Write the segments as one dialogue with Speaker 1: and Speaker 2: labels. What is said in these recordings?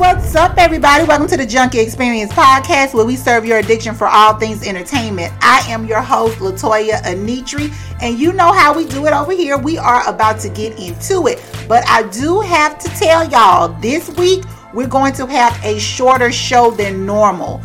Speaker 1: What's up, everybody? Welcome to the Junkie Experience podcast, where we serve your addiction for all things entertainment. I am your host, Latoya Anitri, and you know how we do it over here. We are about to get into it, but I do have to tell y'all this week we're going to have a shorter show than normal.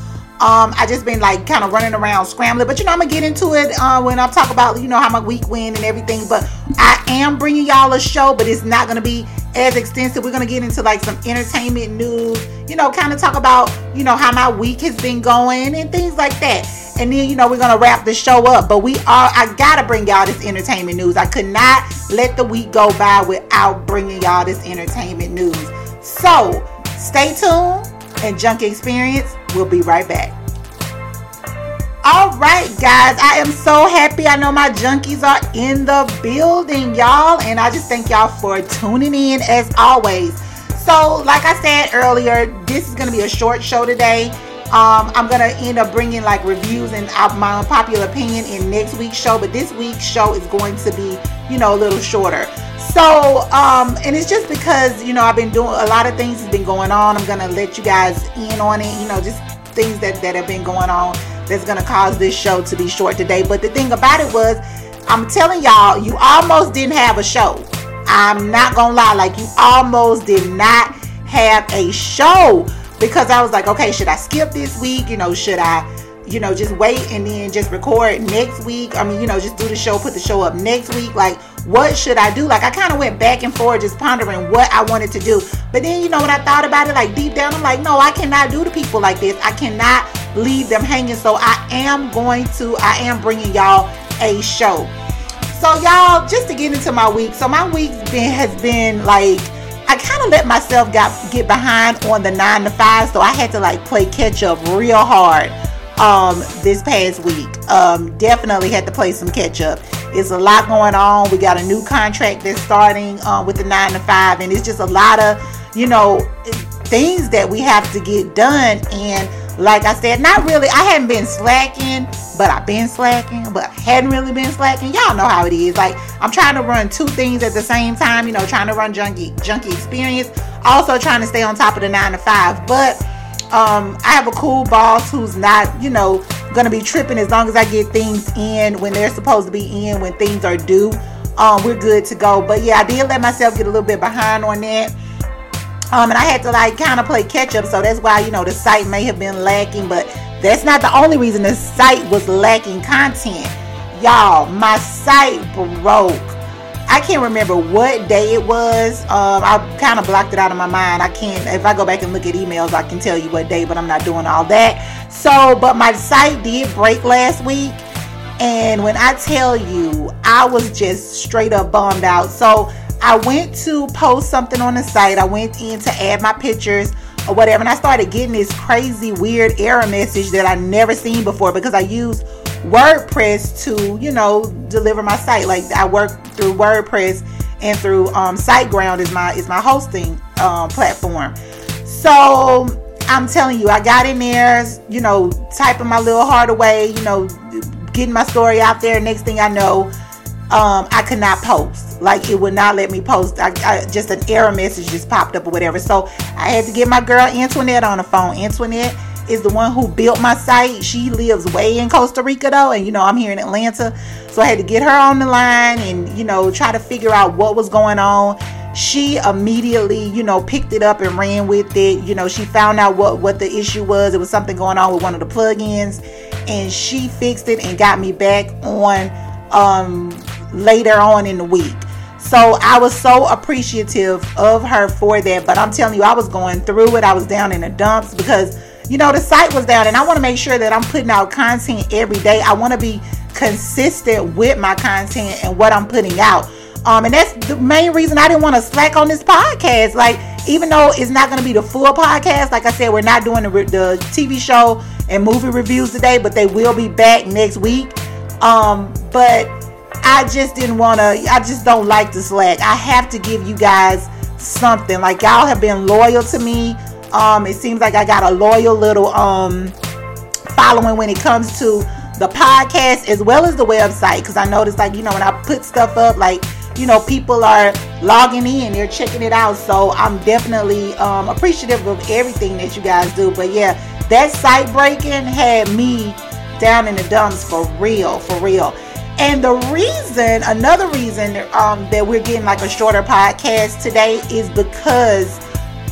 Speaker 1: Um, I just been like kind of running around scrambling, but you know I'm gonna get into it uh, when I talk about you know how my week went and everything. But I am bringing y'all a show, but it's not gonna be as extensive. We're gonna get into like some entertainment news, you know, kind of talk about you know how my week has been going and things like that. And then you know we're gonna wrap the show up. But we are I gotta bring y'all this entertainment news. I could not let the week go by without bringing y'all this entertainment news. So stay tuned and junk Experience. We'll be right back. All right, guys, I am so happy. I know my junkies are in the building, y'all, and I just thank y'all for tuning in as always. So, like I said earlier, this is going to be a short show today. Um, I'm gonna end up bringing like reviews and my unpopular opinion in next week's show, but this week's show is going to be, you know, a little shorter. So, um, and it's just because you know I've been doing a lot of things has been going on. I'm gonna let you guys in on it. You know, just things that that have been going on that's gonna cause this show to be short today. But the thing about it was, I'm telling y'all, you almost didn't have a show. I'm not gonna lie, like you almost did not have a show because I was like, okay, should I skip this week? You know, should I? You know, just wait and then just record next week. I mean, you know, just do the show, put the show up next week. Like, what should I do? Like, I kind of went back and forth just pondering what I wanted to do. But then, you know, when I thought about it, like deep down, I'm like, no, I cannot do to people like this. I cannot leave them hanging. So I am going to, I am bringing y'all a show. So y'all, just to get into my week. So my week been has been like I kind of let myself got get behind on the nine to five, so I had to like play catch up real hard um, this past week. Um, definitely had to play some catch up. It's a lot going on. We got a new contract that's starting uh, with the nine to five, and it's just a lot of, you know, things that we have to get done. And like I said, not really. I hadn't been slacking, but I've been slacking, but I hadn't really been slacking. Y'all know how it is. Like I'm trying to run two things at the same time. You know, trying to run junkie junkie experience, also trying to stay on top of the nine to five, but um, I have a cool boss who's not, you know, gonna be tripping as long as I get things in when they're supposed to be in, when things are due. Um, we're good to go. But yeah, I did let myself get a little bit behind on that. Um, and I had to like kind of play catch up, so that's why you know the site may have been lacking, but that's not the only reason the site was lacking content. Y'all, my site broke I can't remember what day it was. Um, I kind of blocked it out of my mind. I can't. If I go back and look at emails, I can tell you what day, but I'm not doing all that. So, but my site did break last week, and when I tell you, I was just straight up bummed out. So I went to post something on the site. I went in to add my pictures or whatever, and I started getting this crazy, weird error message that I never seen before because I use WordPress to, you know, deliver my site. Like I work through WordPress and through um, SiteGround is my is my hosting um, platform. So I'm telling you, I got in there, you know, typing my little heart away, you know, getting my story out there. Next thing I know, um, I could not post. Like it would not let me post. I, I, just an error message just popped up or whatever. So I had to get my girl Antoinette on the phone. Antoinette is the one who built my site. She lives way in Costa Rica though, and you know, I'm here in Atlanta. So I had to get her on the line and, you know, try to figure out what was going on. She immediately, you know, picked it up and ran with it. You know, she found out what what the issue was. It was something going on with one of the plugins and she fixed it and got me back on um later on in the week. So I was so appreciative of her for that. But I'm telling you, I was going through it. I was down in the dumps because you know, the site was down, and I want to make sure that I'm putting out content every day. I want to be consistent with my content and what I'm putting out. Um, and that's the main reason I didn't want to slack on this podcast. Like, even though it's not going to be the full podcast, like I said, we're not doing the, the TV show and movie reviews today, but they will be back next week. Um, but I just didn't want to, I just don't like to slack. I have to give you guys something. Like, y'all have been loyal to me um, it seems like I got a loyal little um following when it comes to the podcast as well as the website because I noticed like you know when I put stuff up like you know people are logging in, they're checking it out. So I'm definitely um, appreciative of everything that you guys do. But yeah, that site breaking had me down in the dumps for real, for real. And the reason, another reason um, that we're getting like a shorter podcast today is because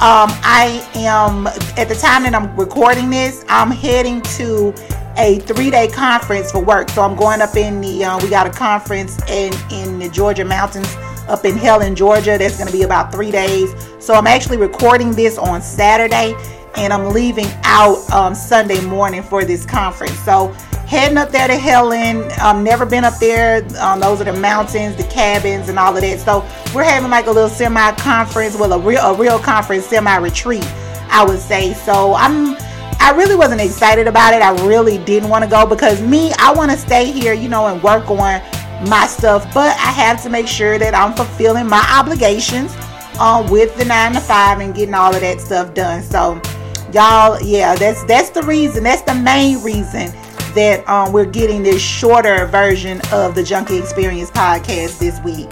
Speaker 1: um, I am, at the time that I'm recording this, I'm heading to a three day conference for work. So I'm going up in the, uh, we got a conference in, in the Georgia mountains up in Helen, Georgia. That's going to be about three days. So I'm actually recording this on Saturday and I'm leaving out um, Sunday morning for this conference. So heading up there to Helen. Um, never been up there. Um, those are the mountains, the cabins, and all of that. So we're having like a little semi conference, well, a real a real conference, semi retreat, I would say. So I'm. I really wasn't excited about it. I really didn't want to go because me, I want to stay here, you know, and work on my stuff. But I have to make sure that I'm fulfilling my obligations um, with the nine to five and getting all of that stuff done. So, y'all, yeah, that's that's the reason. That's the main reason that um, we're getting this shorter version of the Junkie Experience podcast this week.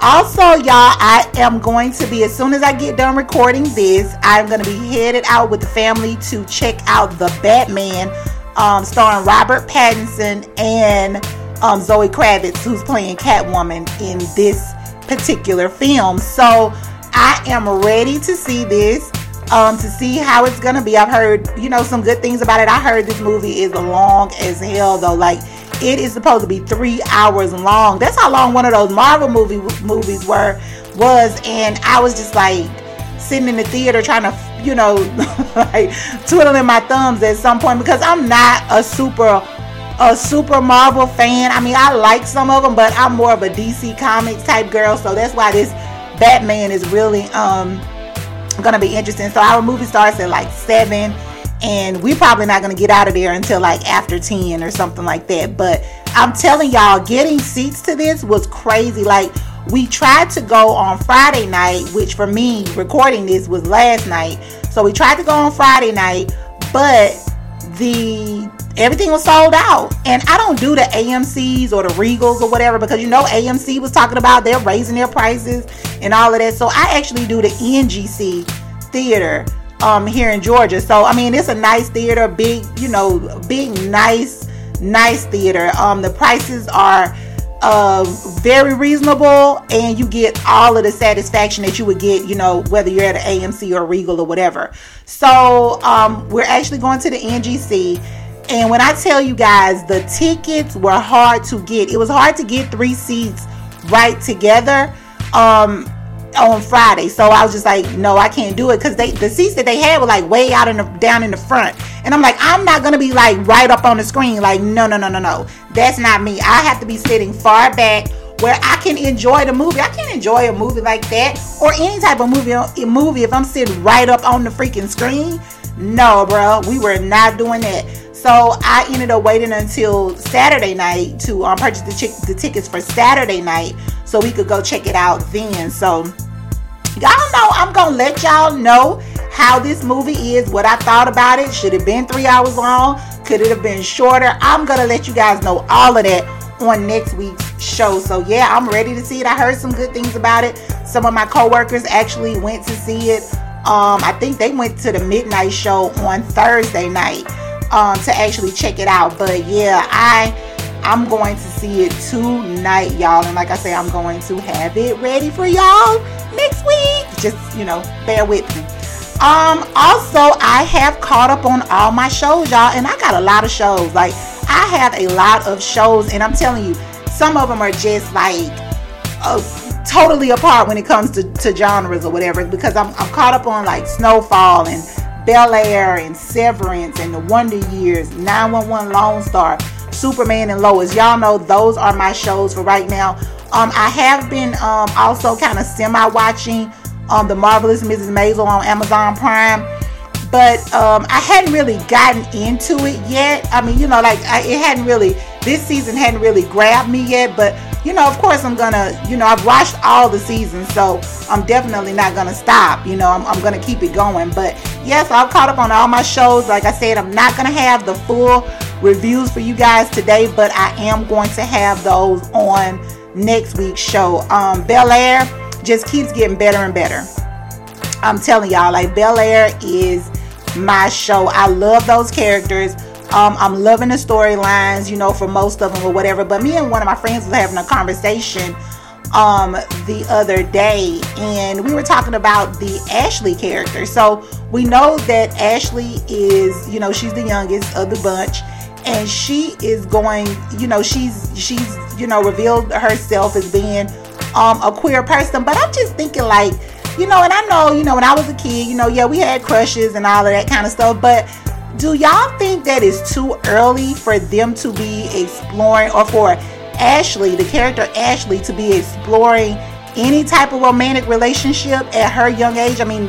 Speaker 1: Also, y'all, I am going to be, as soon as I get done recording this, I'm going to be headed out with the family to check out The Batman, um, starring Robert Pattinson and um, Zoe Kravitz, who's playing Catwoman in this particular film. So I am ready to see this um, to see how it's gonna be. I've heard, you know, some good things about it. I heard this movie is long as hell though. Like it is supposed to be three hours long. That's how long one of those Marvel movie movies were was, and I was just like sitting in the theater trying to, you know, like twiddling my thumbs at some point because I'm not a super a super Marvel fan. I mean, I like some of them, but I'm more of a DC Comics type girl, so that's why this Batman is really um gonna be interesting. So our movie starts at like seven, and we're probably not gonna get out of there until like after 10 or something like that. But I'm telling y'all, getting seats to this was crazy. Like we tried to go on Friday night, which for me, recording this was last night. So we tried to go on Friday night, but the everything was sold out. And I don't do the AMCs or the Regals or whatever because you know AMC was talking about they're raising their prices and all of that. So I actually do the NGC theater um here in Georgia. So I mean it's a nice theater, big, you know, big nice nice theater. Um the prices are uh, very reasonable and you get all of the satisfaction that you would get, you know, whether you're at an AMC or Regal or whatever. So um, we're actually going to the NGC and when I tell you guys, the tickets were hard to get. It was hard to get three seats right together um, on Friday. So I was just like, no, I can't do it because they the seats that they had were like way out in the down in the front. And I'm like, I'm not gonna be like right up on the screen. Like, no, no, no, no, no. That's not me. I have to be sitting far back where I can enjoy the movie. I can't enjoy a movie like that or any type of movie movie if I'm sitting right up on the freaking screen. No, bro, we were not doing that. So I ended up waiting until Saturday night to um, purchase the, ch- the tickets for Saturday night so we could go check it out then. So y'all know I'm gonna let y'all know how this movie is, what I thought about it. Should it been three hours long? Could it have been shorter? I'm gonna let you guys know all of that on next week's show. So yeah, I'm ready to see it. I heard some good things about it. Some of my coworkers actually went to see it. Um, I think they went to the midnight show on Thursday night um, to actually check it out. But yeah, I I'm going to see it tonight, y'all. And like I say, I'm going to have it ready for y'all next week. Just you know, bear with me. Um, also, I have caught up on all my shows, y'all, and I got a lot of shows. Like I have a lot of shows, and I'm telling you, some of them are just like uh, totally apart when it comes to, to genres or whatever. Because I'm I'm caught up on like Snowfall and Bel Air and Severance and The Wonder Years, 911 Lone Star, Superman and Lois. Y'all know those are my shows for right now. Um, I have been um, also kind of semi watching um, The Marvelous Mrs. Maisel on Amazon Prime, but um, I hadn't really gotten into it yet. I mean, you know, like I, it hadn't really, this season hadn't really grabbed me yet, but you know, of course, I'm gonna, you know, I've watched all the seasons, so I'm definitely not gonna stop. You know, I'm, I'm gonna keep it going. But yes, I've caught up on all my shows. Like I said, I'm not gonna have the full reviews for you guys today, but I am going to have those on next week's show. Um, Bel Air just keeps getting better and better. I'm telling y'all, like Bel Air is my show. I love those characters. Um, I'm loving the storylines, you know, for most of them or whatever. But me and one of my friends was having a conversation um the other day and we were talking about the Ashley character. So we know that Ashley is, you know, she's the youngest of the bunch and she is going, you know, she's she's, you know, revealed herself as being um a queer person, but I'm just thinking like, you know, and I know, you know, when I was a kid, you know, yeah, we had crushes and all of that kind of stuff, but do y'all think that it's too early for them to be exploring or for Ashley, the character Ashley, to be exploring any type of romantic relationship at her young age. I mean,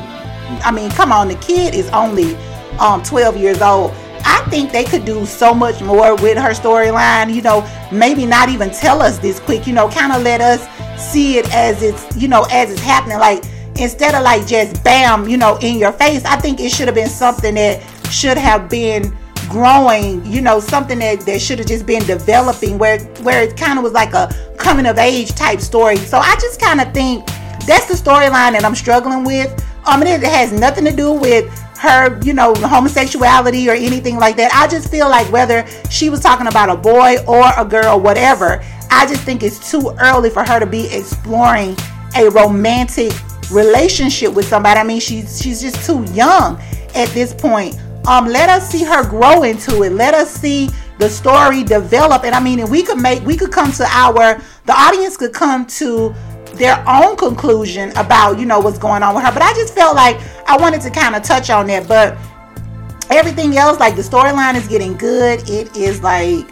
Speaker 1: I mean, come on, the kid is only um 12 years old. I think they could do so much more with her storyline. You know, maybe not even tell us this quick. You know, kind of let us see it as it's you know as it's happening. Like instead of like just bam, you know, in your face. I think it should have been something that should have been growing, you know, something that, that should have just been developing where where it kind of was like a coming of age type story. So I just kind of think that's the storyline that I'm struggling with. Um, and it has nothing to do with her, you know, homosexuality or anything like that. I just feel like whether she was talking about a boy or a girl, whatever, I just think it's too early for her to be exploring a romantic relationship with somebody. I mean, she's she's just too young at this point um let us see her grow into it. Let us see the story develop. And i mean and we could make we could come to our the audience could come to their own conclusion about you know what's going on with her. But i just felt like i wanted to kind of touch on that. But everything else like the storyline is getting good. It is like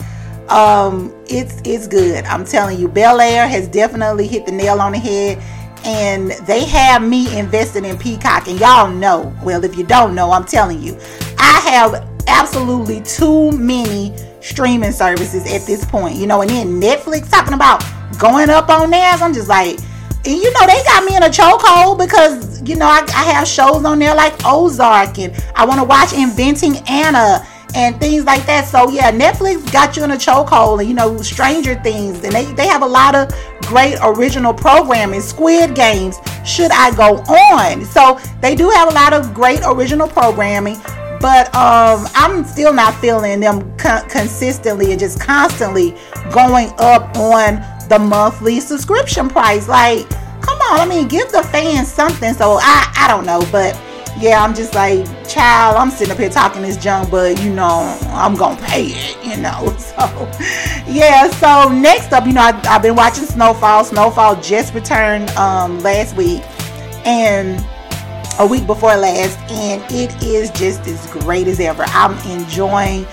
Speaker 1: um it's it's good. I'm telling you bel air has definitely hit the nail on the head and they have me invested in peacock and y'all know well if you don't know i'm telling you I have absolutely too many streaming services at this point, you know, and then Netflix talking about going up on theirs. I'm just like, and you know, they got me in a chokehold because, you know, I, I have shows on there like Ozark and I want to watch Inventing Anna and things like that. So yeah, Netflix got you in a chokehold, and you know, Stranger Things, and they, they have a lot of great original programming. Squid Games, should I go on? So they do have a lot of great original programming but um, I'm still not feeling them co- consistently and just constantly going up on the monthly subscription price. Like, come on, I mean, give the fans something. So I, I don't know, but yeah, I'm just like, child, I'm sitting up here talking this junk, but you know, I'm gonna pay it, you know. So yeah, so next up, you know, I, have been watching Snowfall. Snowfall just returned um last week, and a week before last, and it is just as great as ever. I'm enjoying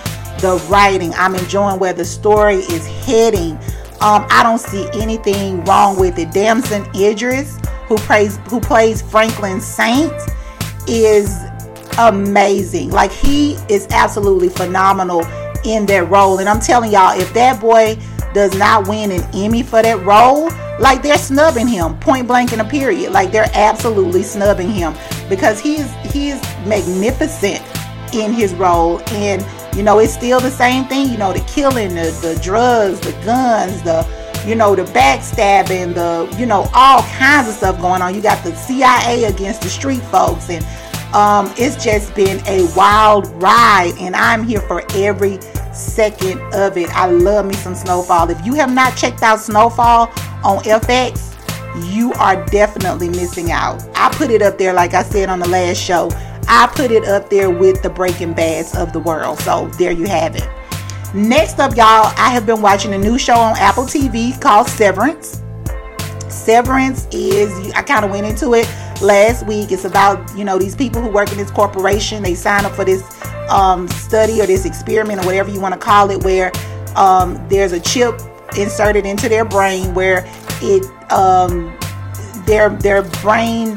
Speaker 1: the writing, I'm enjoying where the story is heading. Um, I don't see anything wrong with it. Damson Idris, who plays who plays Franklin Saint, is amazing. Like he is absolutely phenomenal in that role. And I'm telling y'all, if that boy does not win an Emmy for that role, like they're snubbing him point blank in a period. Like they're absolutely snubbing him because he's he's magnificent in his role and you know it's still the same thing you know the killing the, the drugs the guns the you know the backstabbing the you know all kinds of stuff going on you got the cia against the street folks and um, it's just been a wild ride and i'm here for every second of it i love me some snowfall if you have not checked out snowfall on FX, you are definitely missing out. I put it up there, like I said on the last show, I put it up there with the Breaking Bads of the world. So there you have it. Next up, y'all, I have been watching a new show on Apple TV called Severance. Severance is, I kind of went into it last week. It's about, you know, these people who work in this corporation. They sign up for this um, study or this experiment or whatever you want to call it, where um, there's a chip inserted into their brain where it um their their brain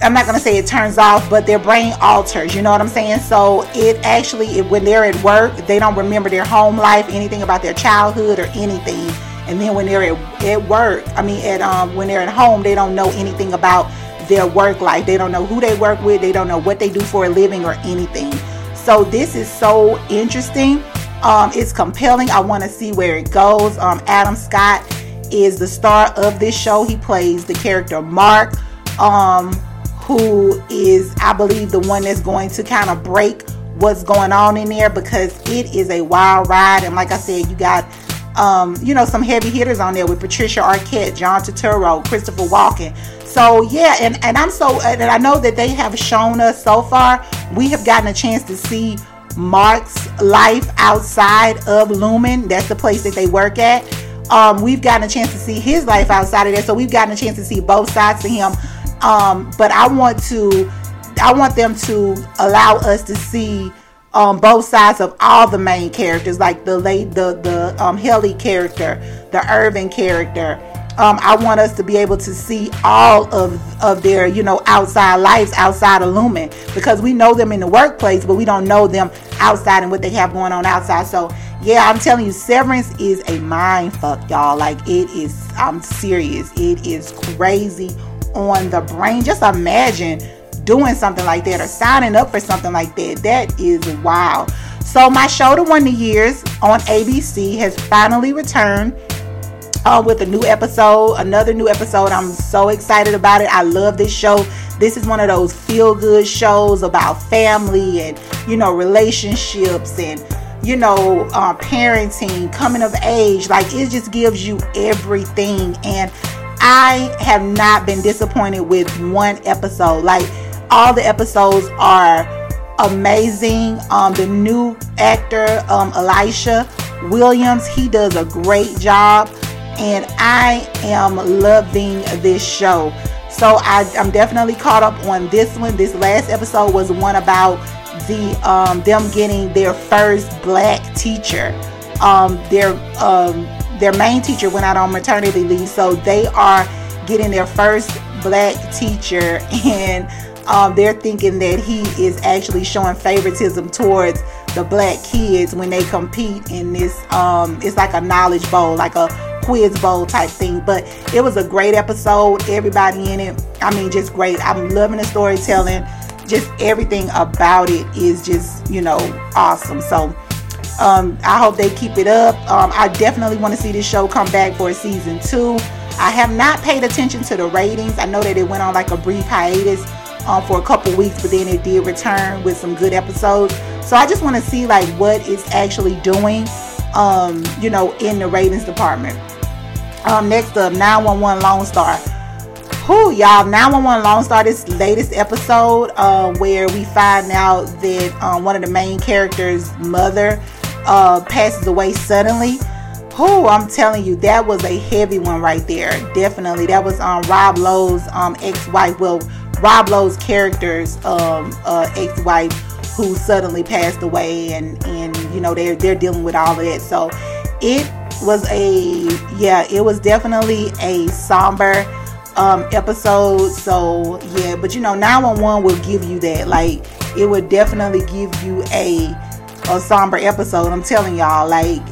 Speaker 1: I'm not gonna say it turns off, but their brain alters. You know what I'm saying? So it actually, it, when they're at work, they don't remember their home life, anything about their childhood or anything. And then when they're at, at work, I mean, at um, when they're at home, they don't know anything about their work life. They don't know who they work with. They don't know what they do for a living or anything. So this is so interesting um, it's compelling. I want to see where it goes. Um, Adam Scott is the star of this show. He plays the character Mark, um, who is, I believe, the one that's going to kind of break what's going on in there because it is a wild ride. And like I said, you got um, you know, some heavy hitters on there with Patricia Arquette, John Turturro, Christopher Walken. So yeah, and, and I'm so and I know that they have shown us so far, we have gotten a chance to see Mark's life outside of Lumon. That's the place that they work at. Um, we've gotten a chance to see his life outside of that. So we've gotten a chance to see both sides of him. Um, but I want to I want them to allow us to see um, both sides of all the main characters, like the late the the um, Helly character, the Irving character. Um, I want us to be able to see all of of their you know outside lives outside of Lumon because we know them in the workplace, but we don't know them outside and what they have going on outside. So yeah, I'm telling you, Severance is a mind fuck, y'all. Like it is. I'm serious. It is crazy on the brain. Just imagine doing something like that or signing up for something like that. That is wild. So my show to Wonder Years on ABC has finally returned uh, with a new episode, another new episode. I'm so excited about it. I love this show. This is one of those feel good shows about family and, you know, relationships and, you know, uh, parenting, coming of age. Like, it just gives you everything. And I have not been disappointed with one episode. Like, all the episodes are amazing. Um, the new actor, um, Elisha Williams, he does a great job, and I am loving this show. So I, am definitely caught up on this one. This last episode was one about the um, them getting their first black teacher. Um, their um, their main teacher went out on maternity leave, so they are getting their first black teacher and um, they're thinking that he is actually showing favoritism towards the black kids when they compete in this. Um, it's like a knowledge bowl, like a quiz bowl type thing. But it was a great episode. Everybody in it, I mean, just great. I'm loving the storytelling. Just everything about it is just, you know, awesome. So, um, I hope they keep it up. Um, I definitely want to see this show come back for a season two. I have not paid attention to the ratings. I know that it went on like a brief hiatus um, for a couple weeks, but then it did return with some good episodes. So I just want to see like what it's actually doing, um, you know, in the ratings department. Um, next up, 911 Lone Star. Who y'all? 911 Lone Star. This latest episode uh, where we find out that one of the main characters' mother uh, passes away suddenly. Who I'm telling you, that was a heavy one right there. Definitely, that was um, Rob Lowe's um, ex-wife. Well, Rob Lowe's character's um, uh, ex-wife who suddenly passed away, and and you know they're they're dealing with all of that. So it was a yeah, it was definitely a somber um, episode. So yeah, but you know 911 will give you that. Like it would definitely give you a a somber episode. I'm telling y'all, like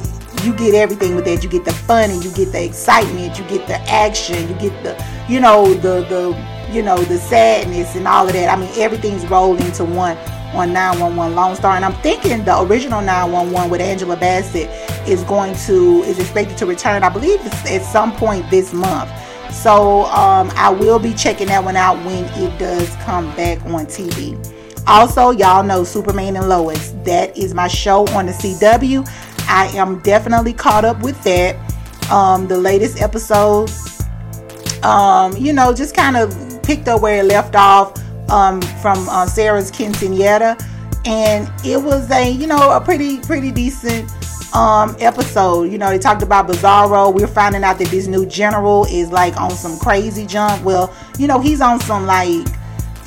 Speaker 1: you get everything with that. You get the fun and you get the excitement, you get the action, you get the you know the the you know, the sadness and all of that. I mean, everything's rolled into one on 911 Lone Star. And I'm thinking the original 911 with Angela Bassett is going to, is expected to return, I believe at some point this month. So um, I will be checking that one out when it does come back on TV. Also, y'all know Superman and Lois. That is my show on the CW. I am definitely caught up with that. Um, the latest episode, um, you know, just kind of picked up where it left off um, from uh, Sarah's quinceanera, and it was a you know a pretty pretty decent um, episode. You know, they talked about Bizarro. We're finding out that this new general is like on some crazy jump. Well, you know, he's on some like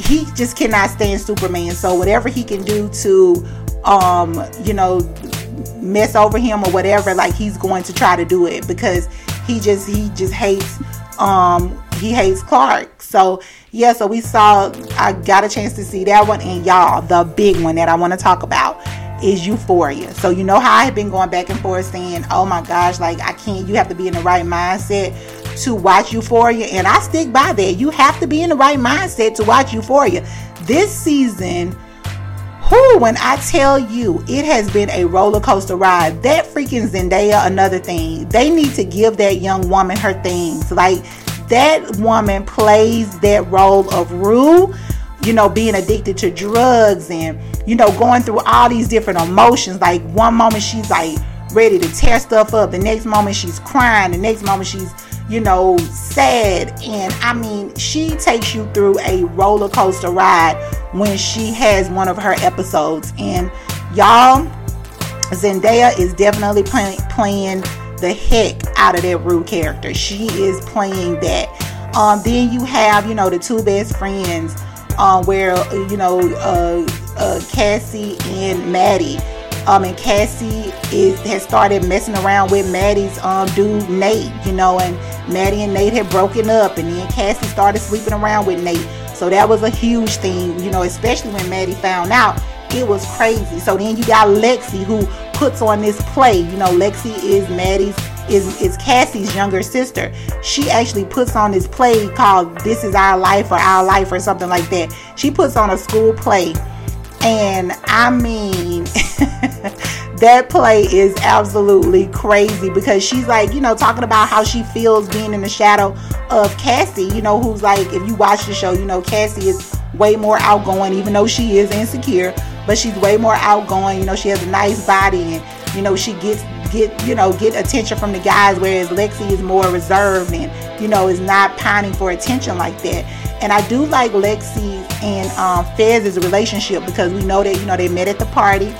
Speaker 1: he just cannot stand Superman. So whatever he can do to um, you know, mess over him or whatever, like he's going to try to do it because he just he just hates um he hates Clark. So yeah, so we saw I got a chance to see that one and y'all, the big one that I want to talk about is euphoria. So you know how I've been going back and forth saying, oh my gosh, like I can't you have to be in the right mindset to watch euphoria. And I stick by that. You have to be in the right mindset to watch euphoria. This season who when I tell you it has been a roller coaster ride, that freaking Zendaya, another thing. They need to give that young woman her things. Like that woman plays that role of Rue, you know, being addicted to drugs and, you know, going through all these different emotions. Like one moment she's like ready to tear stuff up, the next moment she's crying, the next moment she's, you know, sad. And I mean, she takes you through a roller coaster ride when she has one of her episodes. And y'all, Zendaya is definitely play, playing the heck out of that Rue character. She is playing that. Um, then you have, you know, the two best friends, um, where you know, uh, uh, Cassie and Maddie. Um, and Cassie is has started messing around with Maddie's um dude Nate, you know, and Maddie and Nate had broken up, and then Cassie started sleeping around with Nate. So that was a huge thing, you know, especially when Maddie found out. It was crazy. So then you got Lexi who puts on this play. You know, Lexi is Maddie's is is Cassie's younger sister. She actually puts on this play called This Is Our Life or Our Life or something like that. She puts on a school play. And I mean that play is absolutely crazy because she's like, you know, talking about how she feels being in the shadow of Cassie, you know, who's like, if you watch the show, you know, Cassie is way more outgoing, even though she is insecure but she's way more outgoing. You know, she has a nice body and you know she gets get you know get attention from the guys, whereas Lexi is more reserved and you know is not pining for attention like that. And I do like Lexi and um, Fez's relationship because we know that you know they met at the party.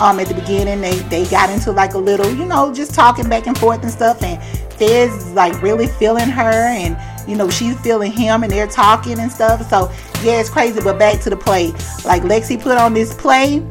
Speaker 1: Um, at the beginning, they they got into like a little, you know, just talking back and forth and stuff. And Fez is like really feeling her, and you know she's feeling him, and they're talking and stuff. So yeah, it's crazy. But back to the play. Like Lexi put on this play,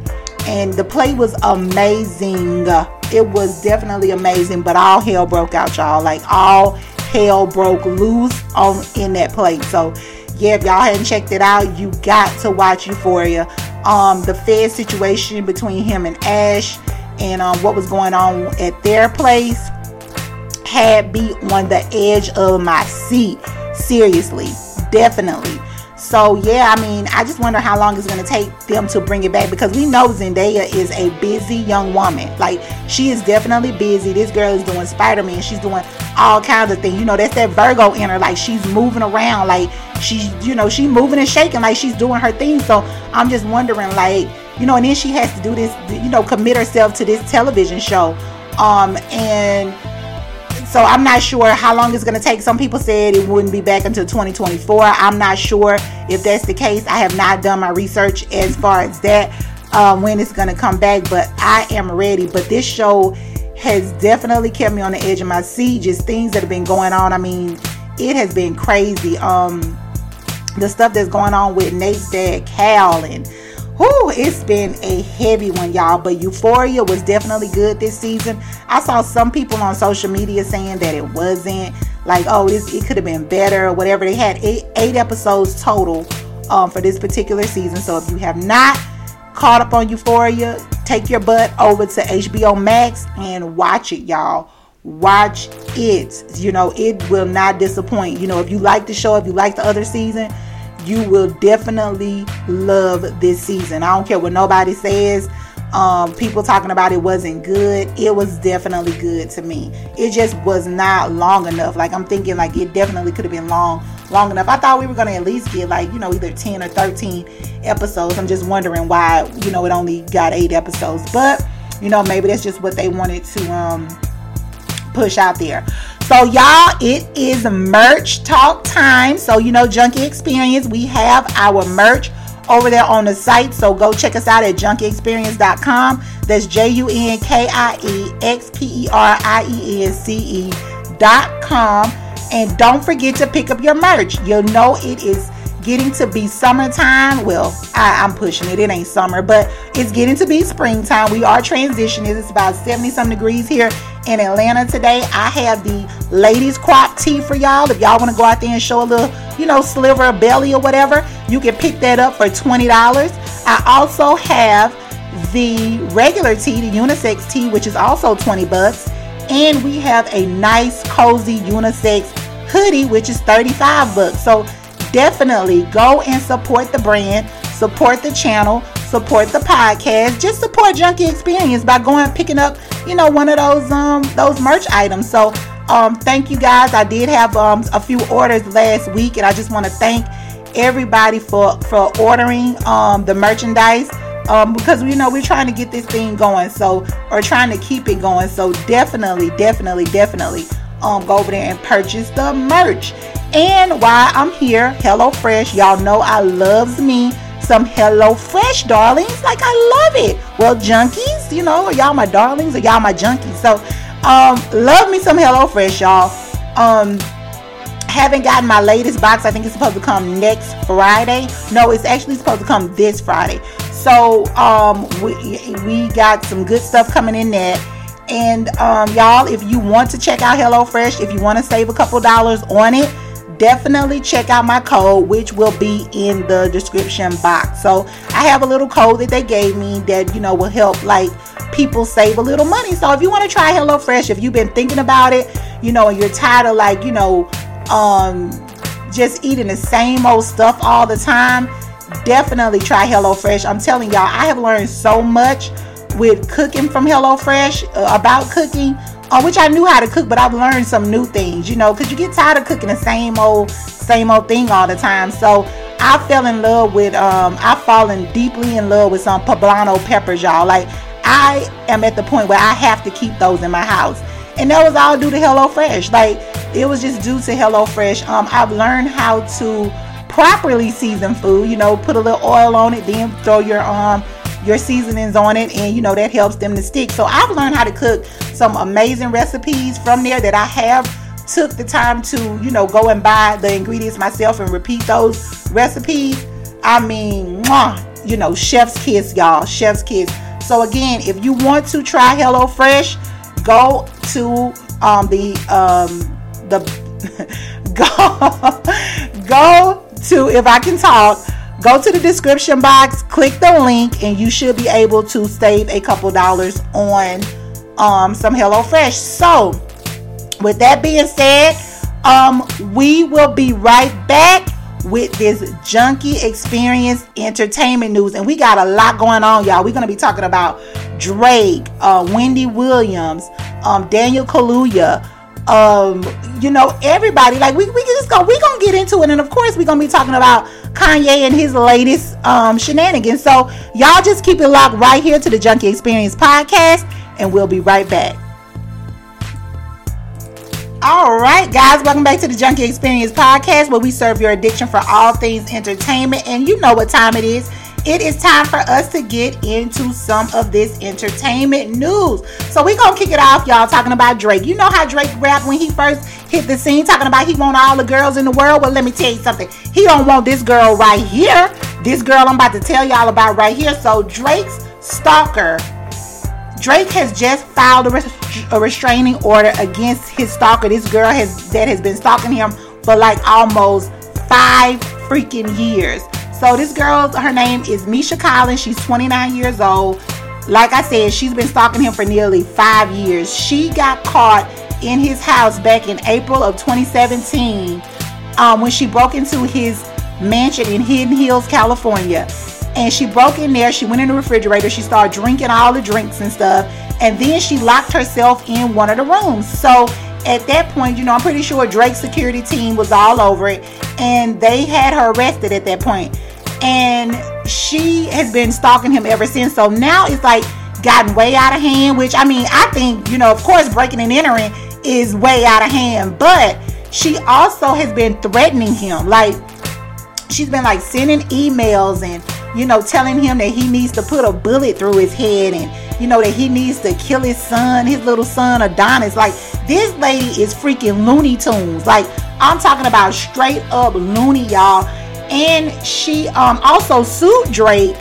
Speaker 1: and the play was amazing. It was definitely amazing. But all hell broke out, y'all. Like all hell broke loose on in that place. So yeah, if y'all hadn't checked it out, you got to watch Euphoria. Um, the Fez situation between him and Ash, and um, what was going on at their place had me on the edge of my seat. Seriously, definitely. So yeah, I mean, I just wonder how long it's gonna take them to bring it back because we know Zendaya is a busy young woman. Like she is definitely busy. This girl is doing Spider-Man. She's doing all kinds of things. You know, that's that Virgo in her. Like she's moving around. Like she's, you know, she's moving and shaking. Like she's doing her thing. So I'm just wondering, like, you know, and then she has to do this, you know, commit herself to this television show. Um, and so I'm not sure how long it's going to take. Some people said it wouldn't be back until 2024. I'm not sure if that's the case. I have not done my research as far as that um, when it's going to come back, but I am ready. But this show has definitely kept me on the edge of my seat. Just things that have been going on. I mean, it has been crazy. Um, the stuff that's going on with Nate's dad, Cal, and Whew, it's been a heavy one, y'all. But Euphoria was definitely good this season. I saw some people on social media saying that it wasn't. Like, oh, this it could have been better or whatever. They had eight, eight episodes total um, for this particular season. So if you have not caught up on Euphoria, take your butt over to HBO Max and watch it, y'all. Watch it. You know, it will not disappoint. You know, if you like the show, if you like the other season, you will definitely love this season. I don't care what nobody says. Um, people talking about it wasn't good. It was definitely good to me. It just was not long enough. Like I'm thinking, like it definitely could have been long, long enough. I thought we were gonna at least get like you know either 10 or 13 episodes. I'm just wondering why you know it only got eight episodes. But you know maybe that's just what they wanted to um push out there. So, y'all, it is merch talk time. So, you know, Junkie Experience, we have our merch over there on the site. So, go check us out at junkieexperience.com. That's J U N K I E X P E R I E N C E.com. And don't forget to pick up your merch. You'll know it is getting to be summertime. Well, I, am pushing it. It ain't summer, but it's getting to be springtime. We are transitioning. It's about 70 some degrees here in Atlanta today. I have the ladies crop tee for y'all. If y'all want to go out there and show a little, you know, sliver of belly or whatever, you can pick that up for $20. I also have the regular tee, the unisex tee, which is also 20 bucks. And we have a nice cozy unisex hoodie, which is 35 bucks. So definitely go and support the brand, support the channel, support the podcast, just support Junkie Experience by going picking up, you know, one of those um those merch items. So um thank you guys. I did have um a few orders last week and I just want to thank everybody for for ordering um the merchandise um, because you know we're trying to get this thing going so or trying to keep it going so definitely definitely definitely um, go over there and purchase the merch and while i'm here hello fresh y'all know i loves me some hello fresh darlings like i love it well junkies you know y'all my darlings or y'all my junkies so um love me some hello fresh y'all um haven't gotten my latest box. I think it's supposed to come next Friday. No, it's actually supposed to come this Friday. So um, we we got some good stuff coming in there. And um, y'all, if you want to check out HelloFresh, if you want to save a couple dollars on it, definitely check out my code, which will be in the description box. So I have a little code that they gave me that you know will help like people save a little money. So if you want to try HelloFresh, if you've been thinking about it, you know, and you're tired of like you know um, just eating the same old stuff all the time, definitely try HelloFresh. I'm telling y'all, I have learned so much with cooking from HelloFresh uh, about cooking, uh, which I knew how to cook, but I've learned some new things, you know, because you get tired of cooking the same old, same old thing all the time. So I fell in love with, um, I've fallen deeply in love with some poblano peppers, y'all. Like, I am at the point where I have to keep those in my house. And that was all due to HelloFresh. Like, it was just due to HelloFresh. Um, I've learned how to properly season food. You know, put a little oil on it, then throw your um your seasonings on it, and you know that helps them to stick. So I've learned how to cook some amazing recipes from there that I have took the time to you know go and buy the ingredients myself and repeat those recipes. I mean, mwah, you know, chef's kiss, y'all, chef's kiss. So again, if you want to try hello fresh go to um, the um, the go go to if I can talk go to the description box click the link and you should be able to save a couple dollars on um, some HelloFresh. So with that being said um, we will be right back with this junkie experience entertainment news. And we got a lot going on y'all. We're gonna be talking about drake uh, wendy williams um, daniel kaluuya um you know everybody like we, we just go we gonna get into it. And of course we're gonna be talking about kanye and his latest um shenanigans. So y'all just keep it locked right here to the junkie experience podcast and we'll be right back. All right, guys, welcome back to the Junkie Experience podcast where we serve your addiction for all things entertainment. And you know what time it is it is time for us to get into some of this entertainment news. So we gonna kick it off, y'all, talking about Drake. You know how Drake rapped when he first hit the scene, talking about he want all the girls in the world. Well, let me tell you something. He don't want this girl right here. This girl I'm about to tell y'all about right here. So Drake's stalker. Drake has just filed a, res- a restraining order against his stalker. This girl has that has been stalking him for like almost five freaking years. So this girl, her name is Mesha Collins. She's 29 years old. Like I said, she's been stalking him for nearly five years. She got caught in his house back in April of 2017 um, when she broke into his mansion in Hidden Hills, California. And she broke in there. She went in the refrigerator. She started drinking all the drinks and stuff. And then she locked herself in one of the rooms. So at that point, you know, I'm pretty sure Drake's security team was all over it. And they had her arrested at that point and she has been stalking him ever since. So now it's like gotten way out of hand, which I mean, I think, you know, of course, breaking and entering is way out of hand, but she also has been threatening him. Like, she's been like sending emails and, you know, telling him that he needs to put a bullet through his head and, you know, that he needs to kill his son, his little son, Adonis. Like, this lady is freaking Looney Tunes. Like, I'm talking about straight up loony, y'all and she um, also sued Drake.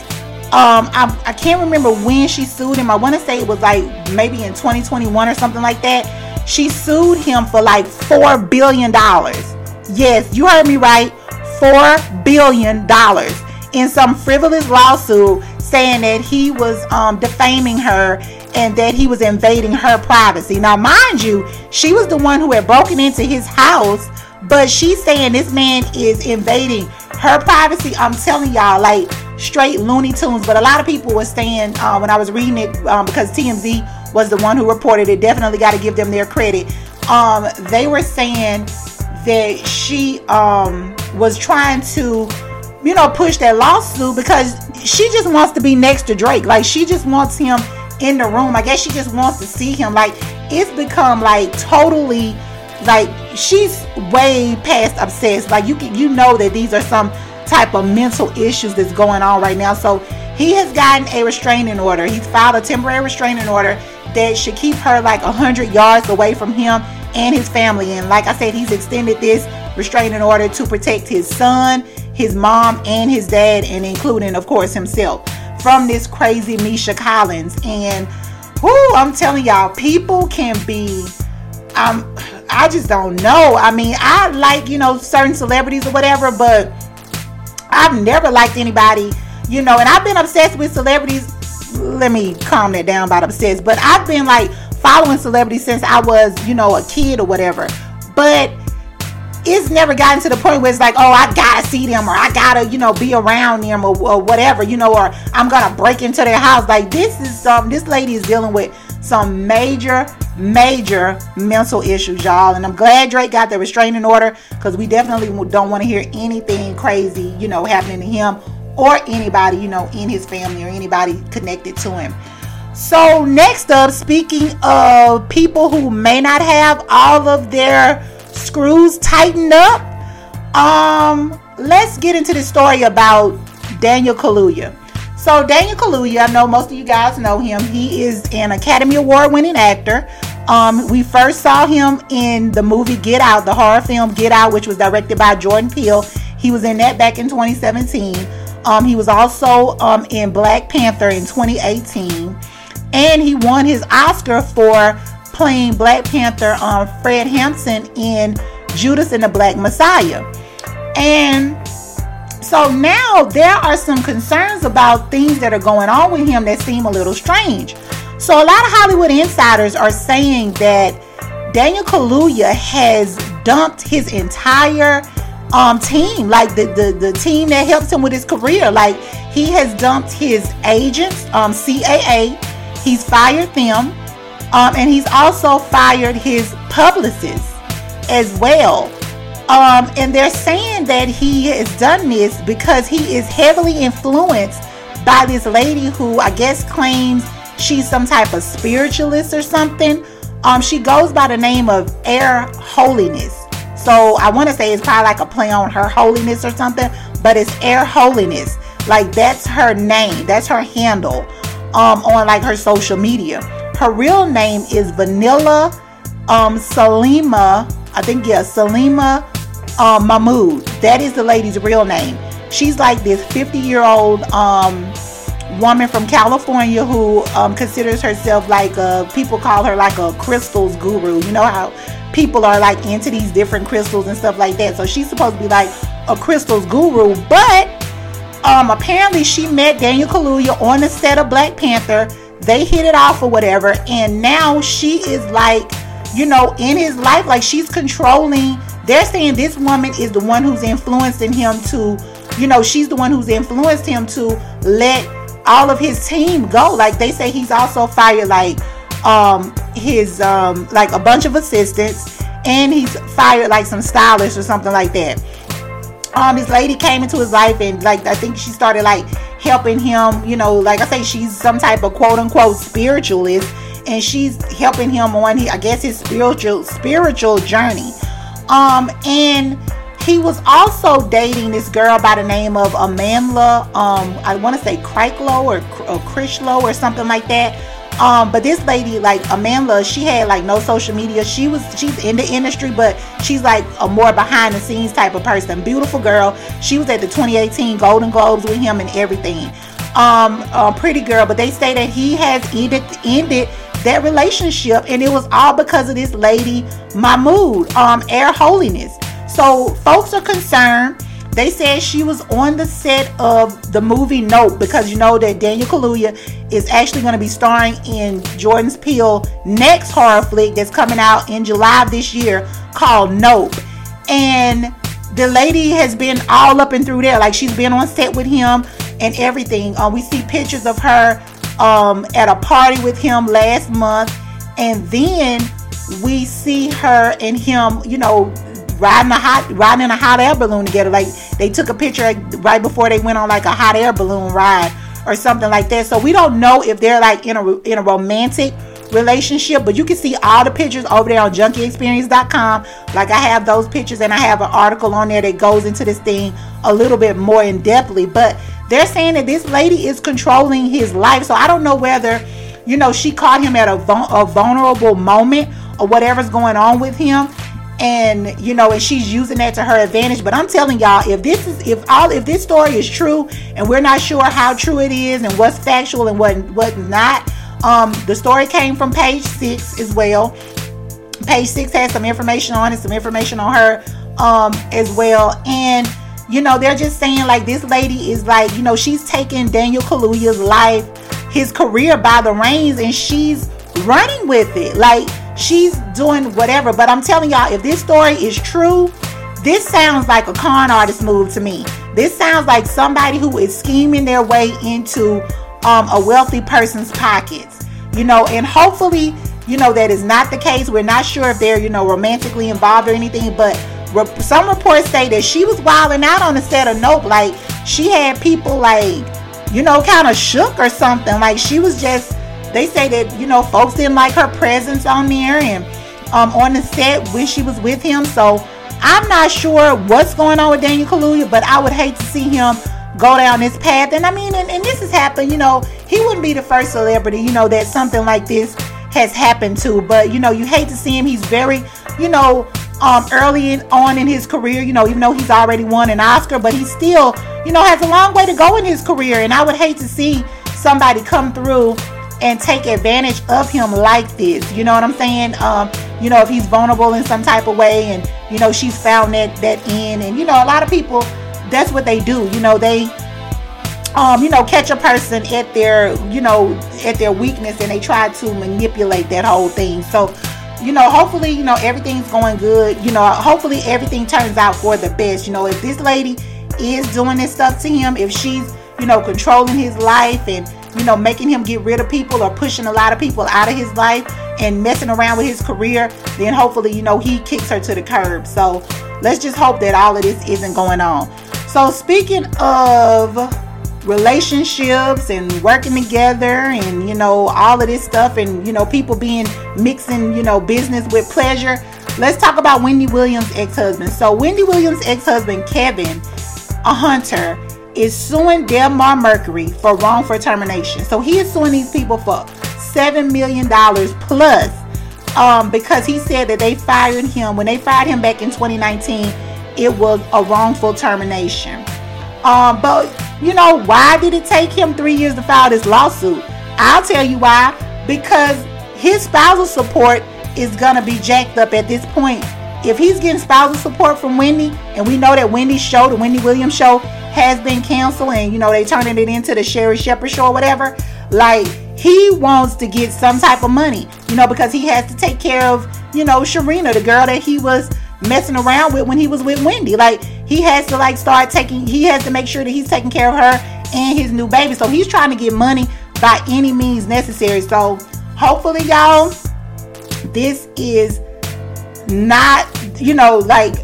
Speaker 1: Um, I, I can't remember when she sued him. I want to say it was like maybe in 2021 or something like that. She sued him for like four billion dollars. Yes, you heard me right. Four billion dollars in some frivolous lawsuit saying that he was um, defaming her and that he was invading her privacy. Now, mind you, she was the one who had broken into his house, but she's saying this man is invading her privacy, I'm telling y'all, like straight Looney Tunes. But a lot of people were saying uh, when I was reading it um, because TMZ was the one who reported it. Definitely got to give them their credit. Um, they were saying that she um, was trying to, you know, push that lawsuit because she just wants to be next to Drake. Like she just wants him in the room. I guess she just wants to see him. Like it's become like totally like she's way past obsessed. Like you can you know that these are some type of mental issues that's going on right now. So he has gotten a restraining order. He's filed a temporary restraining order that should keep her like a hundred yards away from him and his family. And like I said, he's extended this restraining order to protect his son, his mom, and his dad, and including, of course, himself from this crazy Mesha Collins. And whoo, I'm telling y'all, people can be um I just don't know. I mean, I like, you know, certain celebrities or whatever, but I've never liked anybody, you know, and I've been obsessed with celebrities. Let me calm that down about obsessed, but I've been like following celebrities since I was, you know, a kid or whatever. But it's never gotten to the point where it's like, oh, I gotta see them or I gotta, you know, be around them or, or whatever, you know, or I'm gonna break into their house. Like this is um this lady is dealing with some major, major mental issues, y'all. And I'm glad Drake got the restraining order because we definitely don't want to hear anything crazy, you know, happening to him or anybody, you know, in his family or anybody connected to him. So, next up, speaking of people who may not have all of their screws tightened up, um, let's get into the story about Daniel Kaluuya. So Daniel Kaluuya, I know most of you guys know him. He is an Academy Award winning actor. Um, we first saw him in the movie Get Out, the horror film Get Out, which was directed by Jordan Peele. He was in that back in 2017. Um, he was also um, in Black Panther in 2018, and he won his Oscar for playing Black Panther, um, Fred Hampton in Judas and the Black Messiah. And so now there are some concerns about things that are going on with him that seem a little strange. So a lot of Hollywood insiders are saying that Daniel Kaluuya has dumped his entire um, team, like the, the the team that helps him with his career. Like he has dumped his agents, um, CAA. He's fired them, um, and he's also fired his publicists as well. Um, and they're saying that he has done this because he is heavily influenced by this lady who I guess claims she's some type of spiritualist or something. Um, she goes by the name of Air Holiness. So I want to say it's probably like a play on her holiness or something, but it's Air Holiness. Like that's her name, that's her handle um, on like her social media. Her real name is Vanilla um, Salima. I think yeah, Salima um, Mahmood. That is the lady's real name. She's like this 50 year old um, woman from California who um, considers herself like a, people call her like a crystals guru. You know how people are like into these different crystals and stuff like that. So she's supposed to be like a crystals guru, but um, apparently she met Daniel Kaluuya on the set of Black Panther. They hit it off or whatever, and now she is like, you know, in his life, like she's controlling they're saying this woman is the one who's influencing him to, you know, she's the one who's influenced him to let all of his team go. Like they say he's also fired like um his um like a bunch of assistants and he's fired like some stylists or something like that. Um this lady came into his life and like I think she started like helping him, you know, like I say she's some type of quote unquote spiritualist and she's helping him on I guess his spiritual spiritual journey. Um, and he was also dating this girl by the name of Amanda. Um, I want to say Kriklo or, or Krishlo or something like that. Um, but this lady, like Amanda, she had like no social media. She was she's in the industry, but she's like a more behind the scenes type of person. Beautiful girl. She was at the 2018 Golden Globes with him and everything. Um, pretty girl, but they say that he has ended ended that relationship, and it was all because of this lady, Mahmood, um, Air Holiness. So folks are concerned. They said she was on the set of the movie Nope because you know that Daniel Kaluuya is actually going to be starring in Jordan's Peele next horror flick that's coming out in July of this year called Nope. And the lady has been all up and through there. Like she's been on set with him. and everything. Um, we see pictures of her um, at a party with him last month, and then we see her and him, you know, riding a hot riding in a hot air balloon together. Like they took a picture right before they went on like a hot air balloon ride or something like that. So we don't know if they're like in a in a romantic relationship, but you can see all the pictures over there on junkieexperience.com. Like I have those pictures and I have an article on there that goes into this thing a little bit more in depthly. But they're saying that this lady is controlling his life. So I don't know whether, you know, she caught him at a, a vulnerable moment or whatever's going on with him and you know and she's using that to her advantage but i'm telling y'all if this is if all if this story is true and we're not sure how true it is and what's factual and what what's not um the story came from page six as well page six has some information on it some information on her um as well and you know they're just saying like this lady is like you know she's taking daniel kaluuya's life his career by the reins and she's running with it like she's doing whatever. But I'm telling y'all, if this story is true, this sounds like a con artist move to me. This sounds like somebody who is scheming their way into um, a wealthy person's pockets, you know, and hopefully, you know, that is not the case. We're not sure if they're, you know, romantically involved or anything, but re- some reports say that she was wilding out on the set of Nope. Like, she had people, like, you know, kind of shook or something. Like, she was just they say that you know folks didn't like her presence on there and um, on the set when she was with him. So I'm not sure what's going on with Daniel Kaluuya, but I would hate to see him go down this path. And I mean, and, and this has happened. You know, he wouldn't be the first celebrity. You know that something like this has happened to. But you know, you hate to see him. He's very, you know, um, early in, on in his career. You know, even though he's already won an Oscar, but he still, you know, has a long way to go in his career. And I would hate to see somebody come through and take advantage of him like this. You know what I'm saying? Um, you know, if he's vulnerable in some type of way and, you know, she's found that, that in. And, you know, a lot of people, that's what they do. You know, they, um, you know, catch a person at their, you know, at their weakness and they try to manipulate that whole thing. So, you know, hopefully, you know, everything's going good. You know, hopefully everything turns out for the best. You know, if this lady is doing this stuff to him, if she's, you know, controlling his life and, you know, making him get rid of people or pushing a lot of people out of his life and messing around with his career, then hopefully, you know, he kicks her to the curb. So let's just hope that all of this isn't going on. So, speaking of relationships and working together and, you know, all of this stuff and, you know, people being mixing, you know, business with pleasure, let's talk about Wendy Williams' ex husband. So, Wendy Williams' ex husband, Kevin, a hunter, is suing Debmar Mercury for wrongful termination. So he is suing these people for seven million dollars plus um, because he said that they fired him when they fired him back in 2019. It was a wrongful termination. Um, but you know why did it take him three years to file this lawsuit? I'll tell you why. Because his spousal support is gonna be jacked up at this point. If he's getting spousal support from Wendy, and we know that Wendy's show, the Wendy Williams show, has been canceled and you know they turning it into the Sherri Shepherd show or whatever, like he wants to get some type of money, you know, because he has to take care of, you know, Sharina, the girl that he was messing around with when he was with Wendy. Like he has to like start taking he has to make sure that he's taking care of her and his new baby. So he's trying to get money by any means necessary. So hopefully y'all this is not, you know, like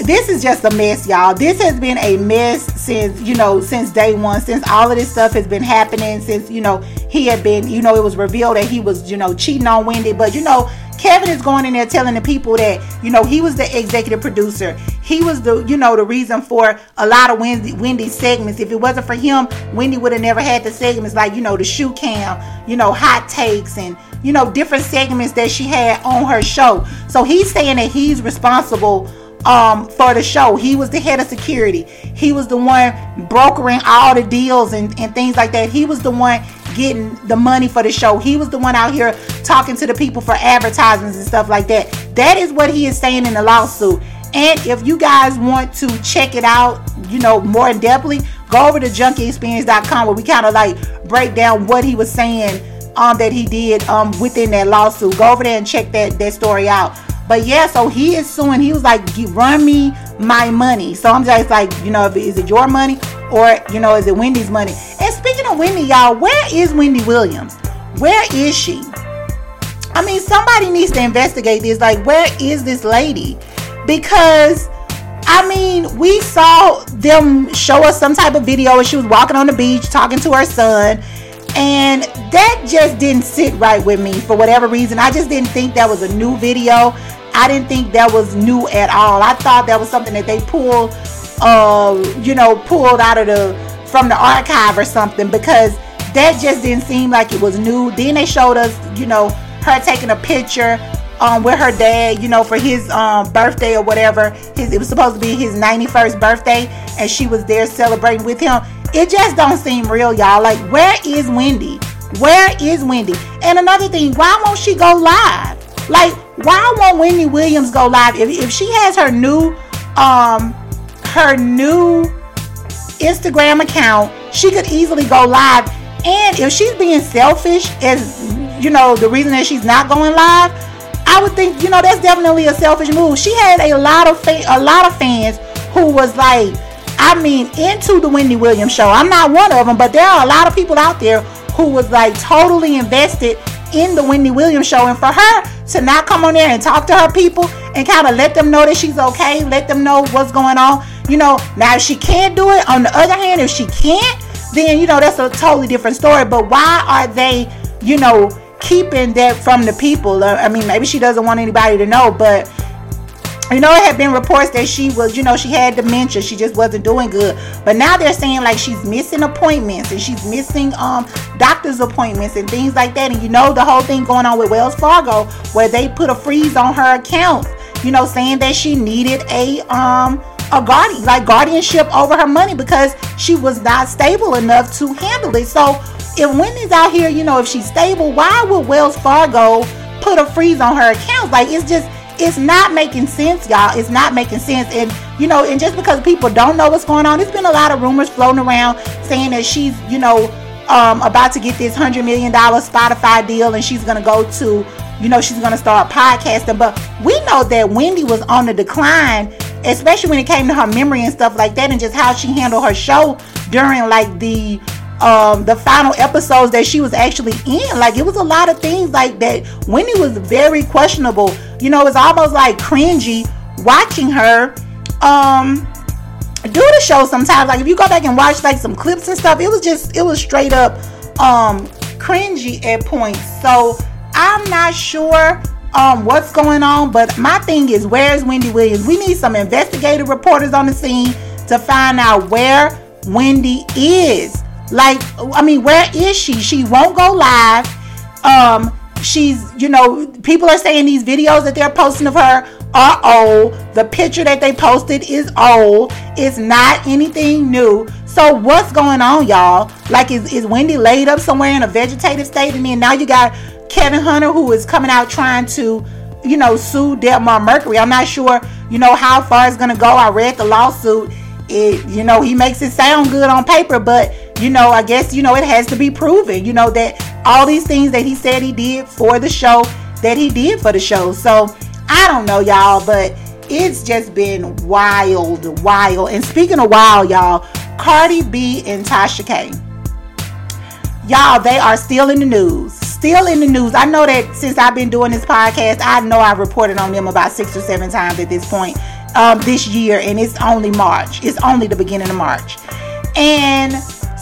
Speaker 1: this is just a mess, y'all. This has been a mess since, you know, since day one, since all of this stuff has been happening, since, you know, he had been, you know, it was revealed that he was, you know, cheating on Wendy. But, you know, Kevin is going in there telling the people that, you know, he was the executive producer. He was the, you know, the reason for a lot of Wendy, Wendy's segments. If it wasn't for him, Wendy would have never had the segments like, you know, the shoe cam, you know, hot takes and, you know, different segments that she had on her show. So he's saying that he's responsible um, for the show. He was the head of security. He was the one brokering all the deals and, and things like that. He was the one getting the money for the show. He was the one out here talking to the people for advertisements and stuff like that. That is what he is saying in the lawsuit. And if you guys want to check it out, you know, more in depthly, go over to junkieexperience.com where we kind of like break down what he was saying um that he did um within that lawsuit. Go over there and check that that story out. But yeah, so he is suing. He was like, run me my money. So I'm just like, you know, is it your money or you know, is it Wendy's money? And speaking of Wendy, y'all, where is Wendy Williams? Where is she? I mean, somebody needs to investigate this. Like, where is this lady? Because I mean, we saw them show us some type of video where she was walking on the beach talking to her son. And that just didn't sit right with me for whatever reason. I just didn't think that was a new video. I didn't think that was new at all. I thought that was something that they pulled, uh, you know, pulled out of the from the archive or something because that just didn't seem like it was new. Then they showed us, you know, her taking a picture um, with her dad, you know, for his um, birthday or whatever. His it was supposed to be his 91st birthday, and she was there celebrating with him. It just don't seem real, y'all. Like, where is Wendy? Where is Wendy? And another thing, why won't she go live? Like, why won't Wendy Williams go live if, if she has her new um her new Instagram account? She could easily go live. And if she's being selfish, as you know, the reason that she's not going live, I would think, you know, that's definitely a selfish move. She had a lot of fa- a lot of fans who was like, I mean, into the Wendy Williams show. I'm not one of them, but there are a lot of people out there who was like totally invested in the Wendy Williams show. And for her to not come on there and talk to her people and kind of let them know that she's okay, let them know what's going on. You know, now if she can't do it, on the other hand, if she can't, then you know that's a totally different story. But why are they, you know, keeping that from the people. Uh, I mean, maybe she doesn't want anybody to know, but you know, it had been reports that she was, you know, she had dementia. She just wasn't doing good. But now they're saying like she's missing appointments and she's missing um doctor's appointments and things like that. And you know, the whole thing going on with Wells Fargo where they put a freeze on her account, you know, saying that she needed a um a guardian like guardianship over her money because she was not stable enough to handle it. So if Wendy's out here, you know, if she's stable, why would Wells Fargo put a freeze on her account? Like it's just it's not making sense, y'all. It's not making sense. And you know, and just because people don't know what's going on, there's been a lot of rumors floating around saying that she's, you know, um, about to get this hundred million dollar Spotify deal and she's gonna go to, you know, she's gonna start podcasting. But we know that Wendy was on the decline, especially when it came to her memory and stuff like that, and just how she handled her show during like the um the final episodes that she was actually in. Like it was a lot of things like that wendy was very questionable. You know it's almost like cringy watching her um do the show sometimes. Like if you go back and watch like some clips and stuff it was just it was straight up um cringy at points. So i'm not sure um what's going on but my thing is where's wendy williams? We need some investigative reporters on the scene to find out where wendy is like, I mean, where is she? She won't go live. Um, she's, you know, people are saying these videos that they're posting of her are old. The picture that they posted is old. It's not anything new. So what's going on, y'all? Like, is, is Wendy laid up somewhere in a vegetative state? And then now you got Kevin Hunter who is coming out trying to, you know, sue Debmar Mercury. I'm not sure, you know, how far it's gonna go. I read the lawsuit. It, you know, he makes it sound good on paper, but you know, I guess, you know, it has to be proven, you know, that all these things that he said he did for the show, that he did for the show. So I don't know, y'all, but it's just been wild, wild. And speaking of wild, y'all, Cardi B and Tasha K. Y'all, they are still in the news. Still in the news. I know that since I've been doing this podcast, I know I've reported on them about six or seven times at this point um, this year, and it's only March. It's only the beginning of March. And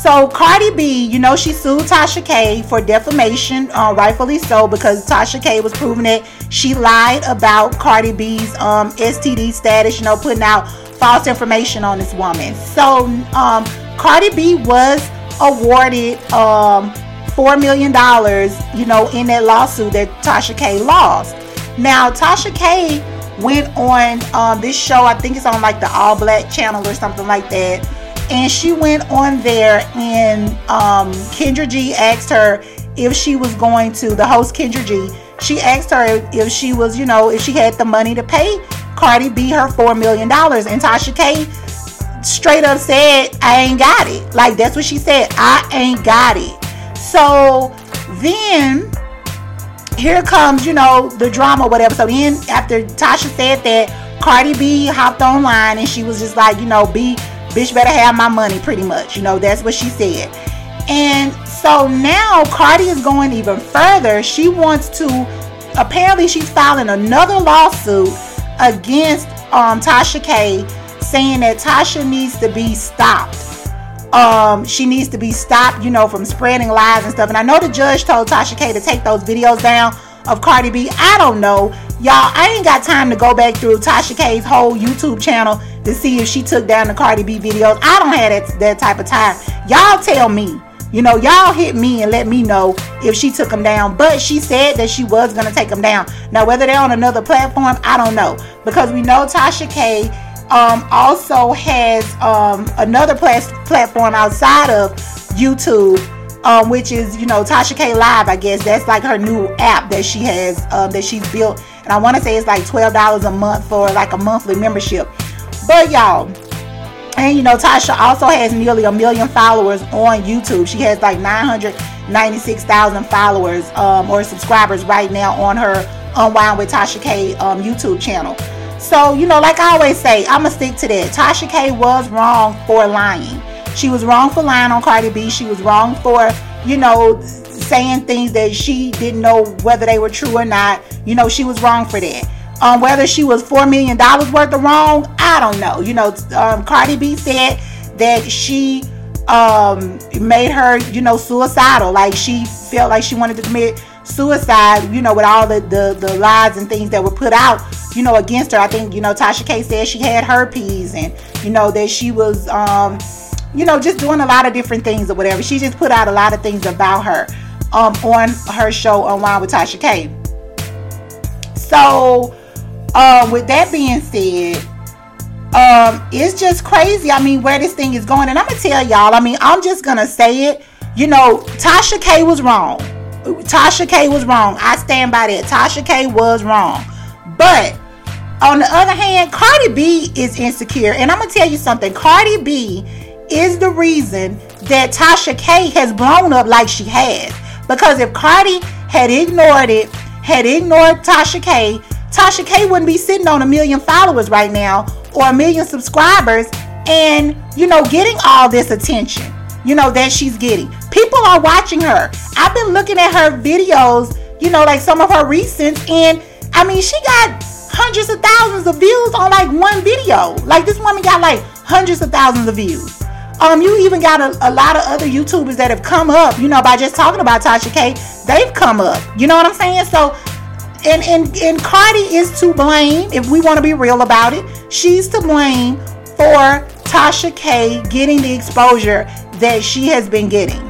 Speaker 1: so Cardi B, you know, she sued Tasha K for defamation, uh, rightfully so, because Tasha K was proving that she lied about Cardi B's um, STD status, you know, putting out false information on this woman. So um, Cardi B was awarded um, four million dollars, you know, in that lawsuit that Tasha K lost. Now Tasha K went on um, this show. I think it's on like the All Black channel or something like that and she went on there and um, Kendra G asked her if she was going to the host Kendra G. She asked her if she was, you know, if she had the money to pay Cardi B her four million dollars, and Tasha K straight up said, "I ain't got it." Like that's what she said. I ain't got it. So then here comes, you know, the drama, whatever. So then after Tasha said that, Cardi B hopped online and she was just like, you know, be Bitch better have my money, pretty much. You know, that's what she said. And so now Cardi is going even further. She wants to, apparently, she's filing another lawsuit against um, Tasha K, saying that Tasha needs to be stopped. Um, she needs to be stopped, you know, from spreading lies and stuff. And I know the judge told Tasha K to take those videos down of Cardi B. I don't know. Y'all, I ain't got time to go back through Tasha K's whole YouTube channel to see if she took down the Cardi B videos. I don't have that, that type of time. Y'all tell me. You know, y'all hit me and let me know if she took them down. But she said that she was going to take them down. Now, whether they're on another platform, I don't know. Because we know Tasha K um, also has um, another platform outside of YouTube, um, which is, you know, Tasha K Live, I guess. That's like her new app that she has, um, that she's built. And I want to say it's like $12 a month for like a monthly membership. But y'all, and you know, Tasha also has nearly a million followers on YouTube. She has like 996,000 followers um, or subscribers right now on her Unwind with Tasha K um, YouTube channel. So, you know, like I always say, I'm going to stick to that. Tasha K was wrong for lying. She was wrong for lying on Cardi B. She was wrong for, you know, saying things that she didn't know whether they were true or not. You know, she was wrong for that. Um, whether she was four million dollars worth of wrong, I don't know. You know, um, Cardi B said that she um, made her, you know, suicidal. Like she felt like she wanted to commit suicide. You know, with all the, the the lies and things that were put out, you know, against her. I think you know Tasha K said she had herpes and you know that she was, um, you know, just doing a lot of different things or whatever. She just put out a lot of things about her um, on her show Unwind with Tasha K. So um, with that being said, um, it's just crazy. I mean, where this thing is going, and I'm gonna tell y'all. I mean, I'm just gonna say it. You know, Tasha K was wrong. Tasha K was wrong. I stand by that. Tasha K was wrong. But on the other hand, Cardi B is insecure, and I'm gonna tell you something. Cardi B is the reason that Tasha K has blown up like she has. Because if Cardi had ignored it, had ignored Tasha K, Tasha K wouldn't be sitting on a million followers right now or a million subscribers and, you know, getting all this attention, you know, that she's getting. People are watching her. I've been looking at her videos, you know, like some of her recent, and I mean, she got hundreds of thousands of views on like one video. Like this woman got like hundreds of thousands of views. Um, you even got a, a, lot of other YouTubers that have come up, you know, by just talking about Tasha K. They've come up. You know what I'm saying? So and, and, and Cardi is to blame, if we want to be real about it. She's to blame for Tasha K getting the exposure that she has been getting.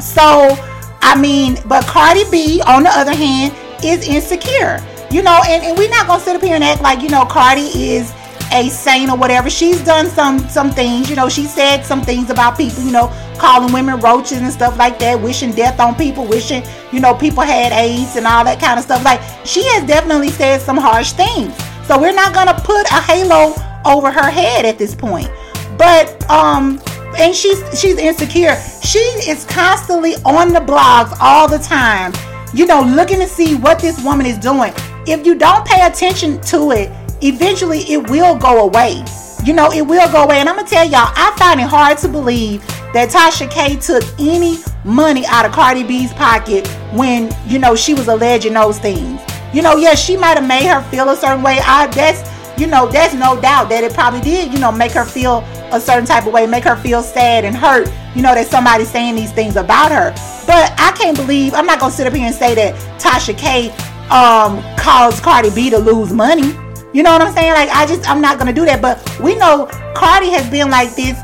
Speaker 1: So, I mean, but Cardi B, on the other hand, is insecure. You know, and, and we're not gonna sit up here and act like, you know, Cardi is a saint or whatever. She's done some some things, you know, she said some things about people, you know, calling women roaches and stuff like that, wishing death on people, wishing, you know, people had AIDS and all that kind of stuff. Like she has definitely said some harsh things. So we're not gonna put a halo over her head at this point. But um and she's she's insecure. She is constantly on the blogs all the time, you know, looking to see what this woman is doing. If you don't pay attention to it, eventually it will go away. You know, it will go away. And I'm gonna tell y'all, I find it hard to believe that Tasha K took any money out of Cardi B's pocket when, you know, she was alleging those things. You know, yes, she might have made her feel a certain way. I that's you know, there's no doubt that it probably did, you know, make her feel a certain type of way, make her feel sad and hurt, you know, that somebody's saying these things about her. But I can't believe I'm not gonna sit up here and say that Tasha K um caused Cardi B to lose money. You know what I'm saying? Like I just I'm not gonna do that. But we know Cardi has been like this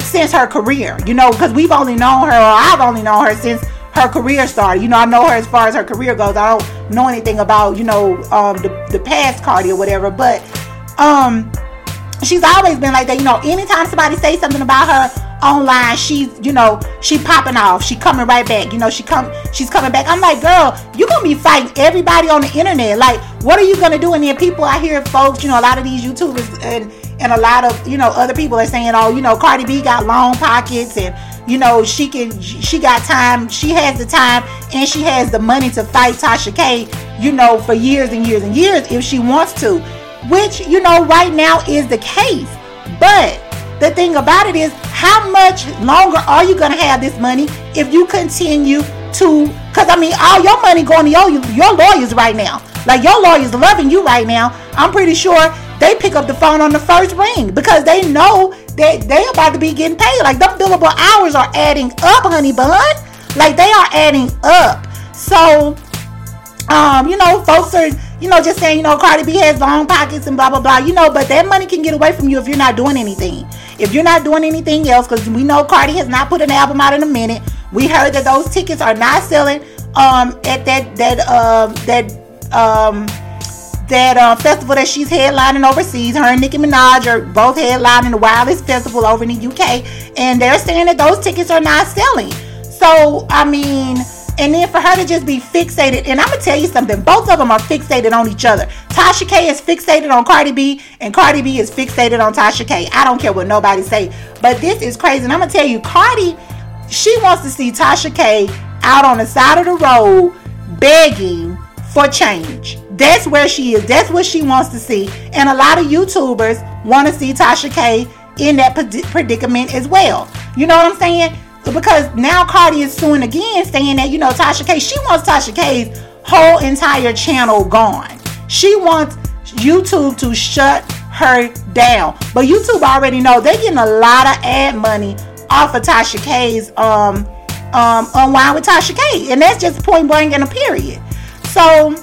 Speaker 1: since her career. You know, because we've only known her, or I've only known her since her career started. You know, I know her as far as her career goes. I don't know anything about you know um, the the past Cardi or whatever. But um, she's always been like that. You know, anytime somebody say something about her online she's you know she popping off. She coming right back you know she come she's coming back. I'm like girl you gonna be fighting everybody on the internet. Like what are you gonna do? And then people i hear folks you know a lot of these youtubers and and a lot of you know other people are saying oh you know cardi b got long pockets and you know she can she got time she has the time and she has the money to fight tasha k you know for years and years and years if she wants to which you know right now is the case but the thing about it is, how much longer are you gonna have this money if you continue to? Cause I mean, all your money going to your your lawyers right now. Like your lawyers loving you right now. I'm pretty sure they pick up the phone on the first ring because they know that they about to be getting paid. Like them billable hours are adding up, honey bun. Like they are adding up. So, um, you know, folks are, you know, just saying, you know, Cardi B has long pockets and blah blah blah. You know, but that money can get away from you if you're not doing anything. If you're not doing anything else, because we know Cardi has not put an album out in a minute. We heard that those tickets are not selling um at that that um that um that uh, festival that she's headlining overseas. Her and Nicki Minaj are both headlining the Wireless Festival over in the UK, and they're saying that those tickets are not selling. So I mean, and then for her to just be fixated, and I'm gonna tell you something, both of them are fixated on each other. Tasha K is fixated on Cardi B, and Cardi B is fixated on Tasha K. I don't care what nobody say, but this is crazy. And I'm gonna tell you, Cardi, she wants to see Tasha K out on the side of the road begging for change. That's where she is. That's what she wants to see. And a lot of YouTubers want to see Tasha K in that predicament as well. You know what I'm saying? Because now Cardi is suing again, saying that, you know, Tasha K, she wants Tasha K's whole entire channel gone. She wants YouTube to shut her down. But YouTube already know they're getting a lot of ad money off of Tasha K's um um unwind with Tasha K. And that's just point blank and a period. So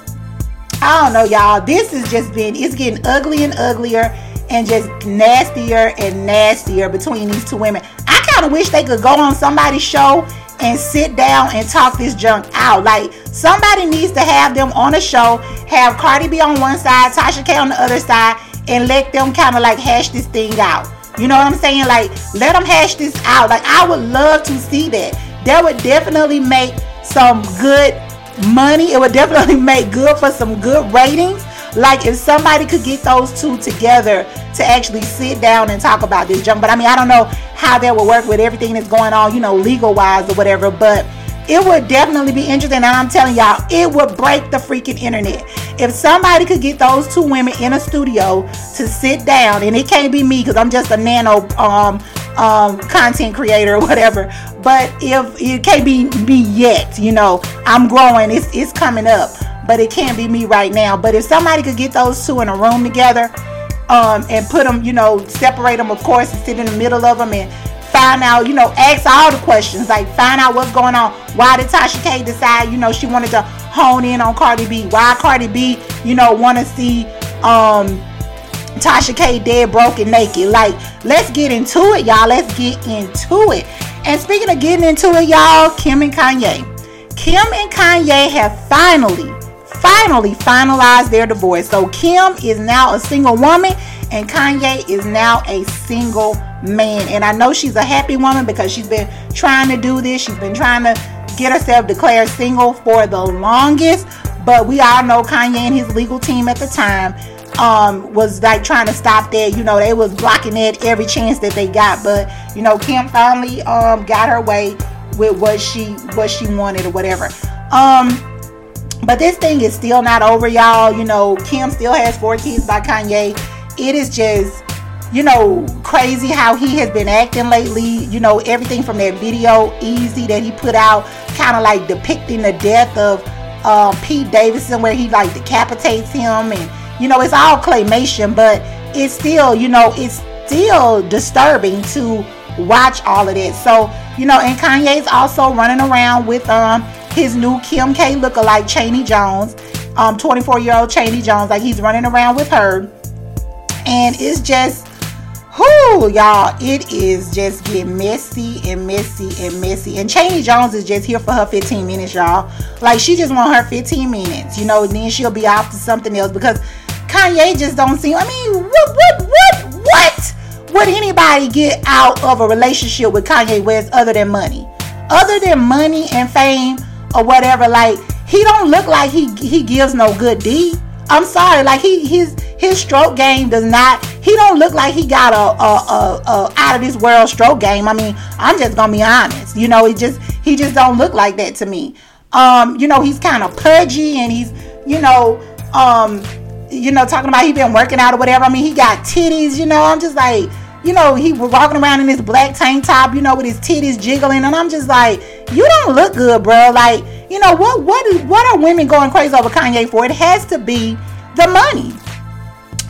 Speaker 1: I don't know, y'all. This has just been it's getting ugly and uglier and just nastier and nastier between these two women. Kind of wish they could go on somebody's show and sit down and talk this junk out. Like somebody needs to have them on a show, have Cardi B on one side, Tasha K on the other side, and let them kind of like hash this thing out. You know what I'm saying? Like let them hash this out. Like I would love to see that. That would definitely make some good money. It would definitely make good for some good ratings. Like if somebody could get those two together to actually sit down and talk about this junk. But I mean, I don't know how that would work with everything that's going on, you know, legal wise or whatever. But it would definitely be interesting. And I'm telling y'all, it would break the freaking internet. If somebody could get those two women in a studio to sit down, and it can't be me because I'm just a nano um, um, content creator or whatever. But if it can't be me yet, you know, I'm growing. It's it's coming up, but it can't be me right now. But if somebody could get those two in a room together, um, and put them, you know, separate them, of course, and sit in the middle of them and find out, you know, ask all the questions, like find out what's going on. Why did Tasha K decide, you know, she wanted to hone in on Cardi B? Why Cardi B, you know, want to see um Tasha K dead, broken, naked. Like, let's get into it, y'all. Let's get into it. And speaking of getting into it, y'all, Kim and Kanye. Kim and Kanye have finally, finally finalized their divorce. So Kim is now a single woman and Kanye is now a single man. And I know she's a happy woman because she's been trying to do this. She's been trying to get herself declared single for the longest. But we all know Kanye and his legal team at the time um, was like trying to stop that. You know, they was blocking it every chance that they got. But you know, Kim finally um, got her way with what she what she wanted or whatever. Um, but this thing is still not over, y'all. You know, Kim still has four kids by Kanye. It is just you know, crazy how he has been acting lately. You know, everything from that video Eazy that he put out, kind of like depicting the death of um, Pete Davidson, where he like decapitates him and you know, it's all claymation, but it's still, you know, it's still disturbing to watch all of that. So, you know, and Kanye's also running around with um his new Kim K lookalike Chaney Jones, um 24 year old Chaney Jones, like he's running around with her, and it's just. Whoo, y'all, it is just getting messy and messy and messy. And Chaney Jones is just here for her 15 minutes, y'all. Like, she just want her 15 minutes, you know, and then she'll be off to something else because Kanye just don't seem. I mean, what, what, what, what would anybody get out of a relationship with Kanye West other than money? Other than money and fame or whatever, like he don't look like he he gives no good deed. I'm sorry, like he his his stroke game does not. He don't look like he got a, a, a, a out of this world stroke game. I mean, I'm just gonna be honest. You know, he just he just don't look like that to me. Um, you know, he's kind of pudgy and he's you know um you know, talking about he been working out or whatever. I mean, he got titties, you know. I'm just like, you know, he was walking around in his black tank top, you know, with his titties jiggling, and I'm just like, you don't look good, bro. Like, you know, what what is what are women going crazy over Kanye for? It has to be the money.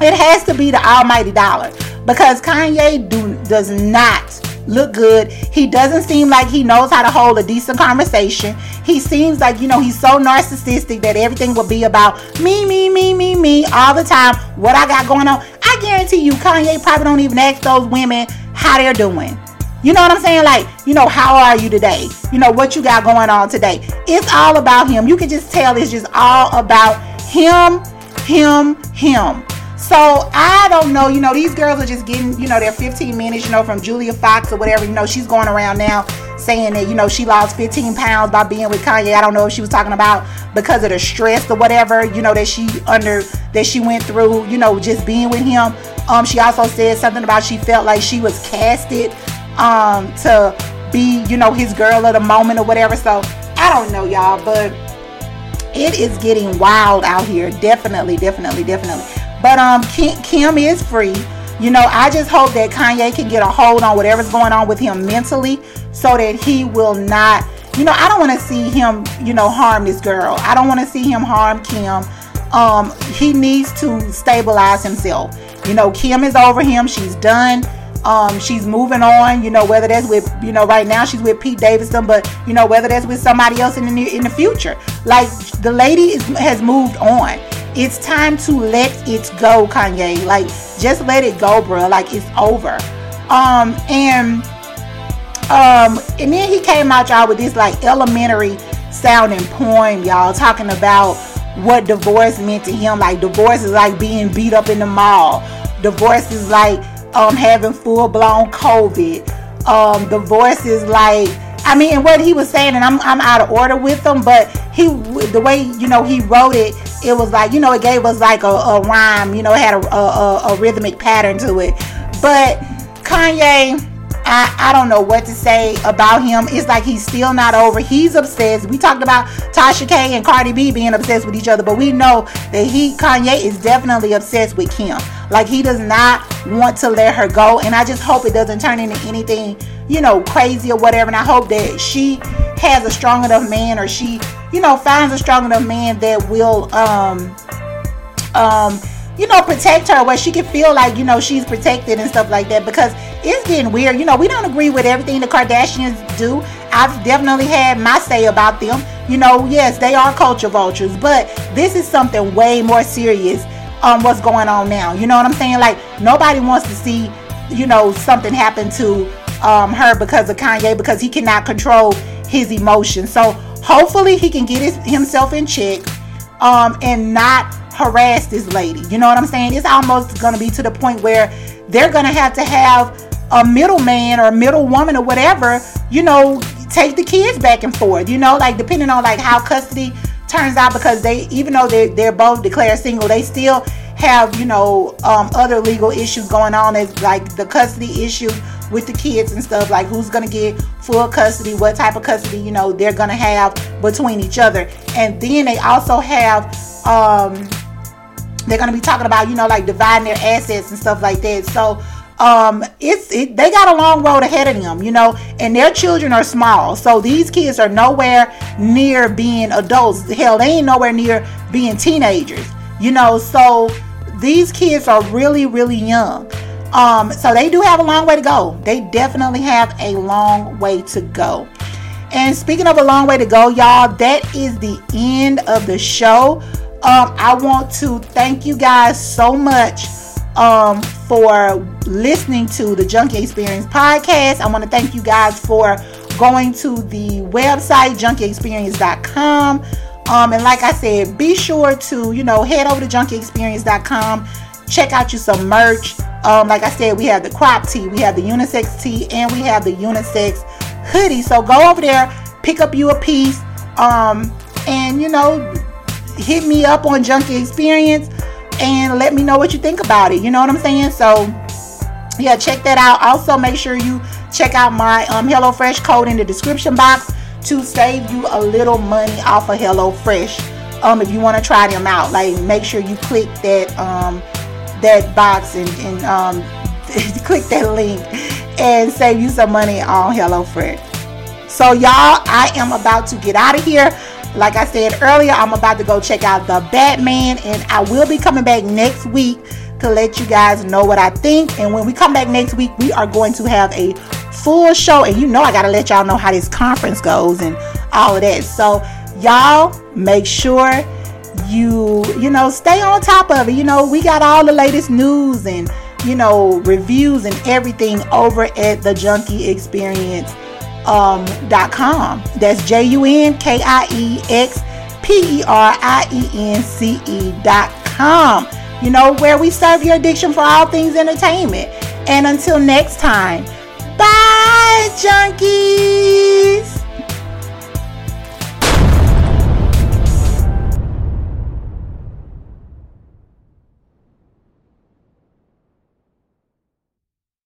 Speaker 1: It has to be the almighty dollar because Kanye do, does not look good. He doesn't seem like he knows how to hold a decent conversation. He seems like, you know, he's so narcissistic that everything will be about me, me, me, me, me all the time. What I got going on. I guarantee you, Kanye probably don't even ask those women how they're doing. You know what I'm saying? Like, you know, how are you today? You know, what you got going on today? It's all about him. You can just tell it's just all about him, him, him. So I don't know, you know, these girls are just getting, you know, their 15 minutes, you know, from Julia Fox or whatever. You know, she's going around now saying that, you know, she lost 15 pounds by being with Kanye. I don't know if she was talking about because of the stress or whatever, you know, that she under that she went through, you know, just being with him. Um, she also said something about she felt like she was casted um to be, you know, his girl of the moment or whatever. So I don't know, y'all, but it is getting wild out here. Definitely, definitely, definitely. But um, Kim, Kim is free. You know, I just hope that Kanye can get a hold on whatever's going on with him mentally so that he will not, you know, I don't want to see him, you know, harm this girl. I don't want to see him harm Kim. Um, he needs to stabilize himself. You know, Kim is over him. She's done. Um, she's moving on. You know, whether that's with, you know, right now she's with Pete Davidson, but you know, whether that's with somebody else in the in the future. Like the lady is, has moved on. It's time to let it go, Kanye. Like, just let it go, bro. Like, it's over. Um, and um, and then he came out, y'all, with this like elementary sounding poem, y'all, talking about what divorce meant to him. Like, divorce is like being beat up in the mall. Divorce is like um having full blown COVID. Um, divorce is like I mean, what he was saying, and I'm I'm out of order with him, but he the way you know he wrote it, it was like you know it gave us like a, a rhyme, you know, it had a, a, a rhythmic pattern to it. But Kanye, I, I don't know what to say about him. It's like he's still not over. He's obsessed. We talked about Tasha K and Cardi B being obsessed with each other, but we know that he Kanye is definitely obsessed with Kim. Like he does not want to let her go, and I just hope it doesn't turn into anything you know, crazy or whatever. And I hope that she has a strong enough man or she, you know, finds a strong enough man that will, um, um, you know, protect her where she can feel like, you know, she's protected and stuff like that because it's getting weird. You know, we don't agree with everything the Kardashians do. I've definitely had my say about them. You know, yes, they are culture vultures, but this is something way more serious um what's going on now. You know what I'm saying? Like nobody wants to see, you know, something happen to um, her because of Kanye because he cannot control his emotions. So hopefully he can get his, himself in check um, and not harass this lady. You know what I'm saying? It's almost going to be to the point where they're going to have to have a middleman or a middle woman or whatever, you know, take the kids back and forth. You know, like depending on like how custody turns out because they even though they they're both declared single, they still have you know um, other legal issues going on as like the custody issue with the kids and stuff like who's gonna get full custody what type of custody you know they're gonna have between each other. And then they also have um they're gonna be talking about you know like dividing their assets and stuff like that. So um it's it, they got a long road ahead of them you know and their children are small. So these kids are nowhere near being adults. Hell they ain't nowhere near being teenagers you know. So these kids are really really young um, so they do have a long way to go. They definitely have a long way to go. And speaking of a long way to go, y'all, that is the end of the show. Um, I want to thank you guys so much um, for listening to the Junkie Experience podcast. I want to thank you guys for going to the website junkieexperience.com. Um, and like I said, be sure to you know head over to junkieexperience.com, check out you some merch. Um, like I said, we have the crop tee, we have the unisex tee, and we have the unisex hoodie. So go over there, pick up you a piece, um, and you know, hit me up on Junkie Experience and let me know what you think about it. You know what I'm saying? So yeah, check that out. Also, make sure you check out my um, HelloFresh code in the description box to save you a little money off of HelloFresh. Um, if you want to try them out, like make sure you click that um that box and, and um, click that link and save you some money on HelloFresh. So y'all, I am about to get out of here. Like I said earlier, I'm about to go check out the Batman, and I will be coming back next week to let you guys know what I think. And when we come back next week, we are going to have a full show. And you know, I got to let y'all know how this conference goes and all of that. So, y'all make sure you, you know, stay on top of it. You know, we got all the latest news and, you know, reviews and everything over at the Junkie Experience. Um, dot com. That's J U N K I E X P E R I E N C E dot com you know, where we serve your addiction for all things entertainment. And until next time, bye, junkies.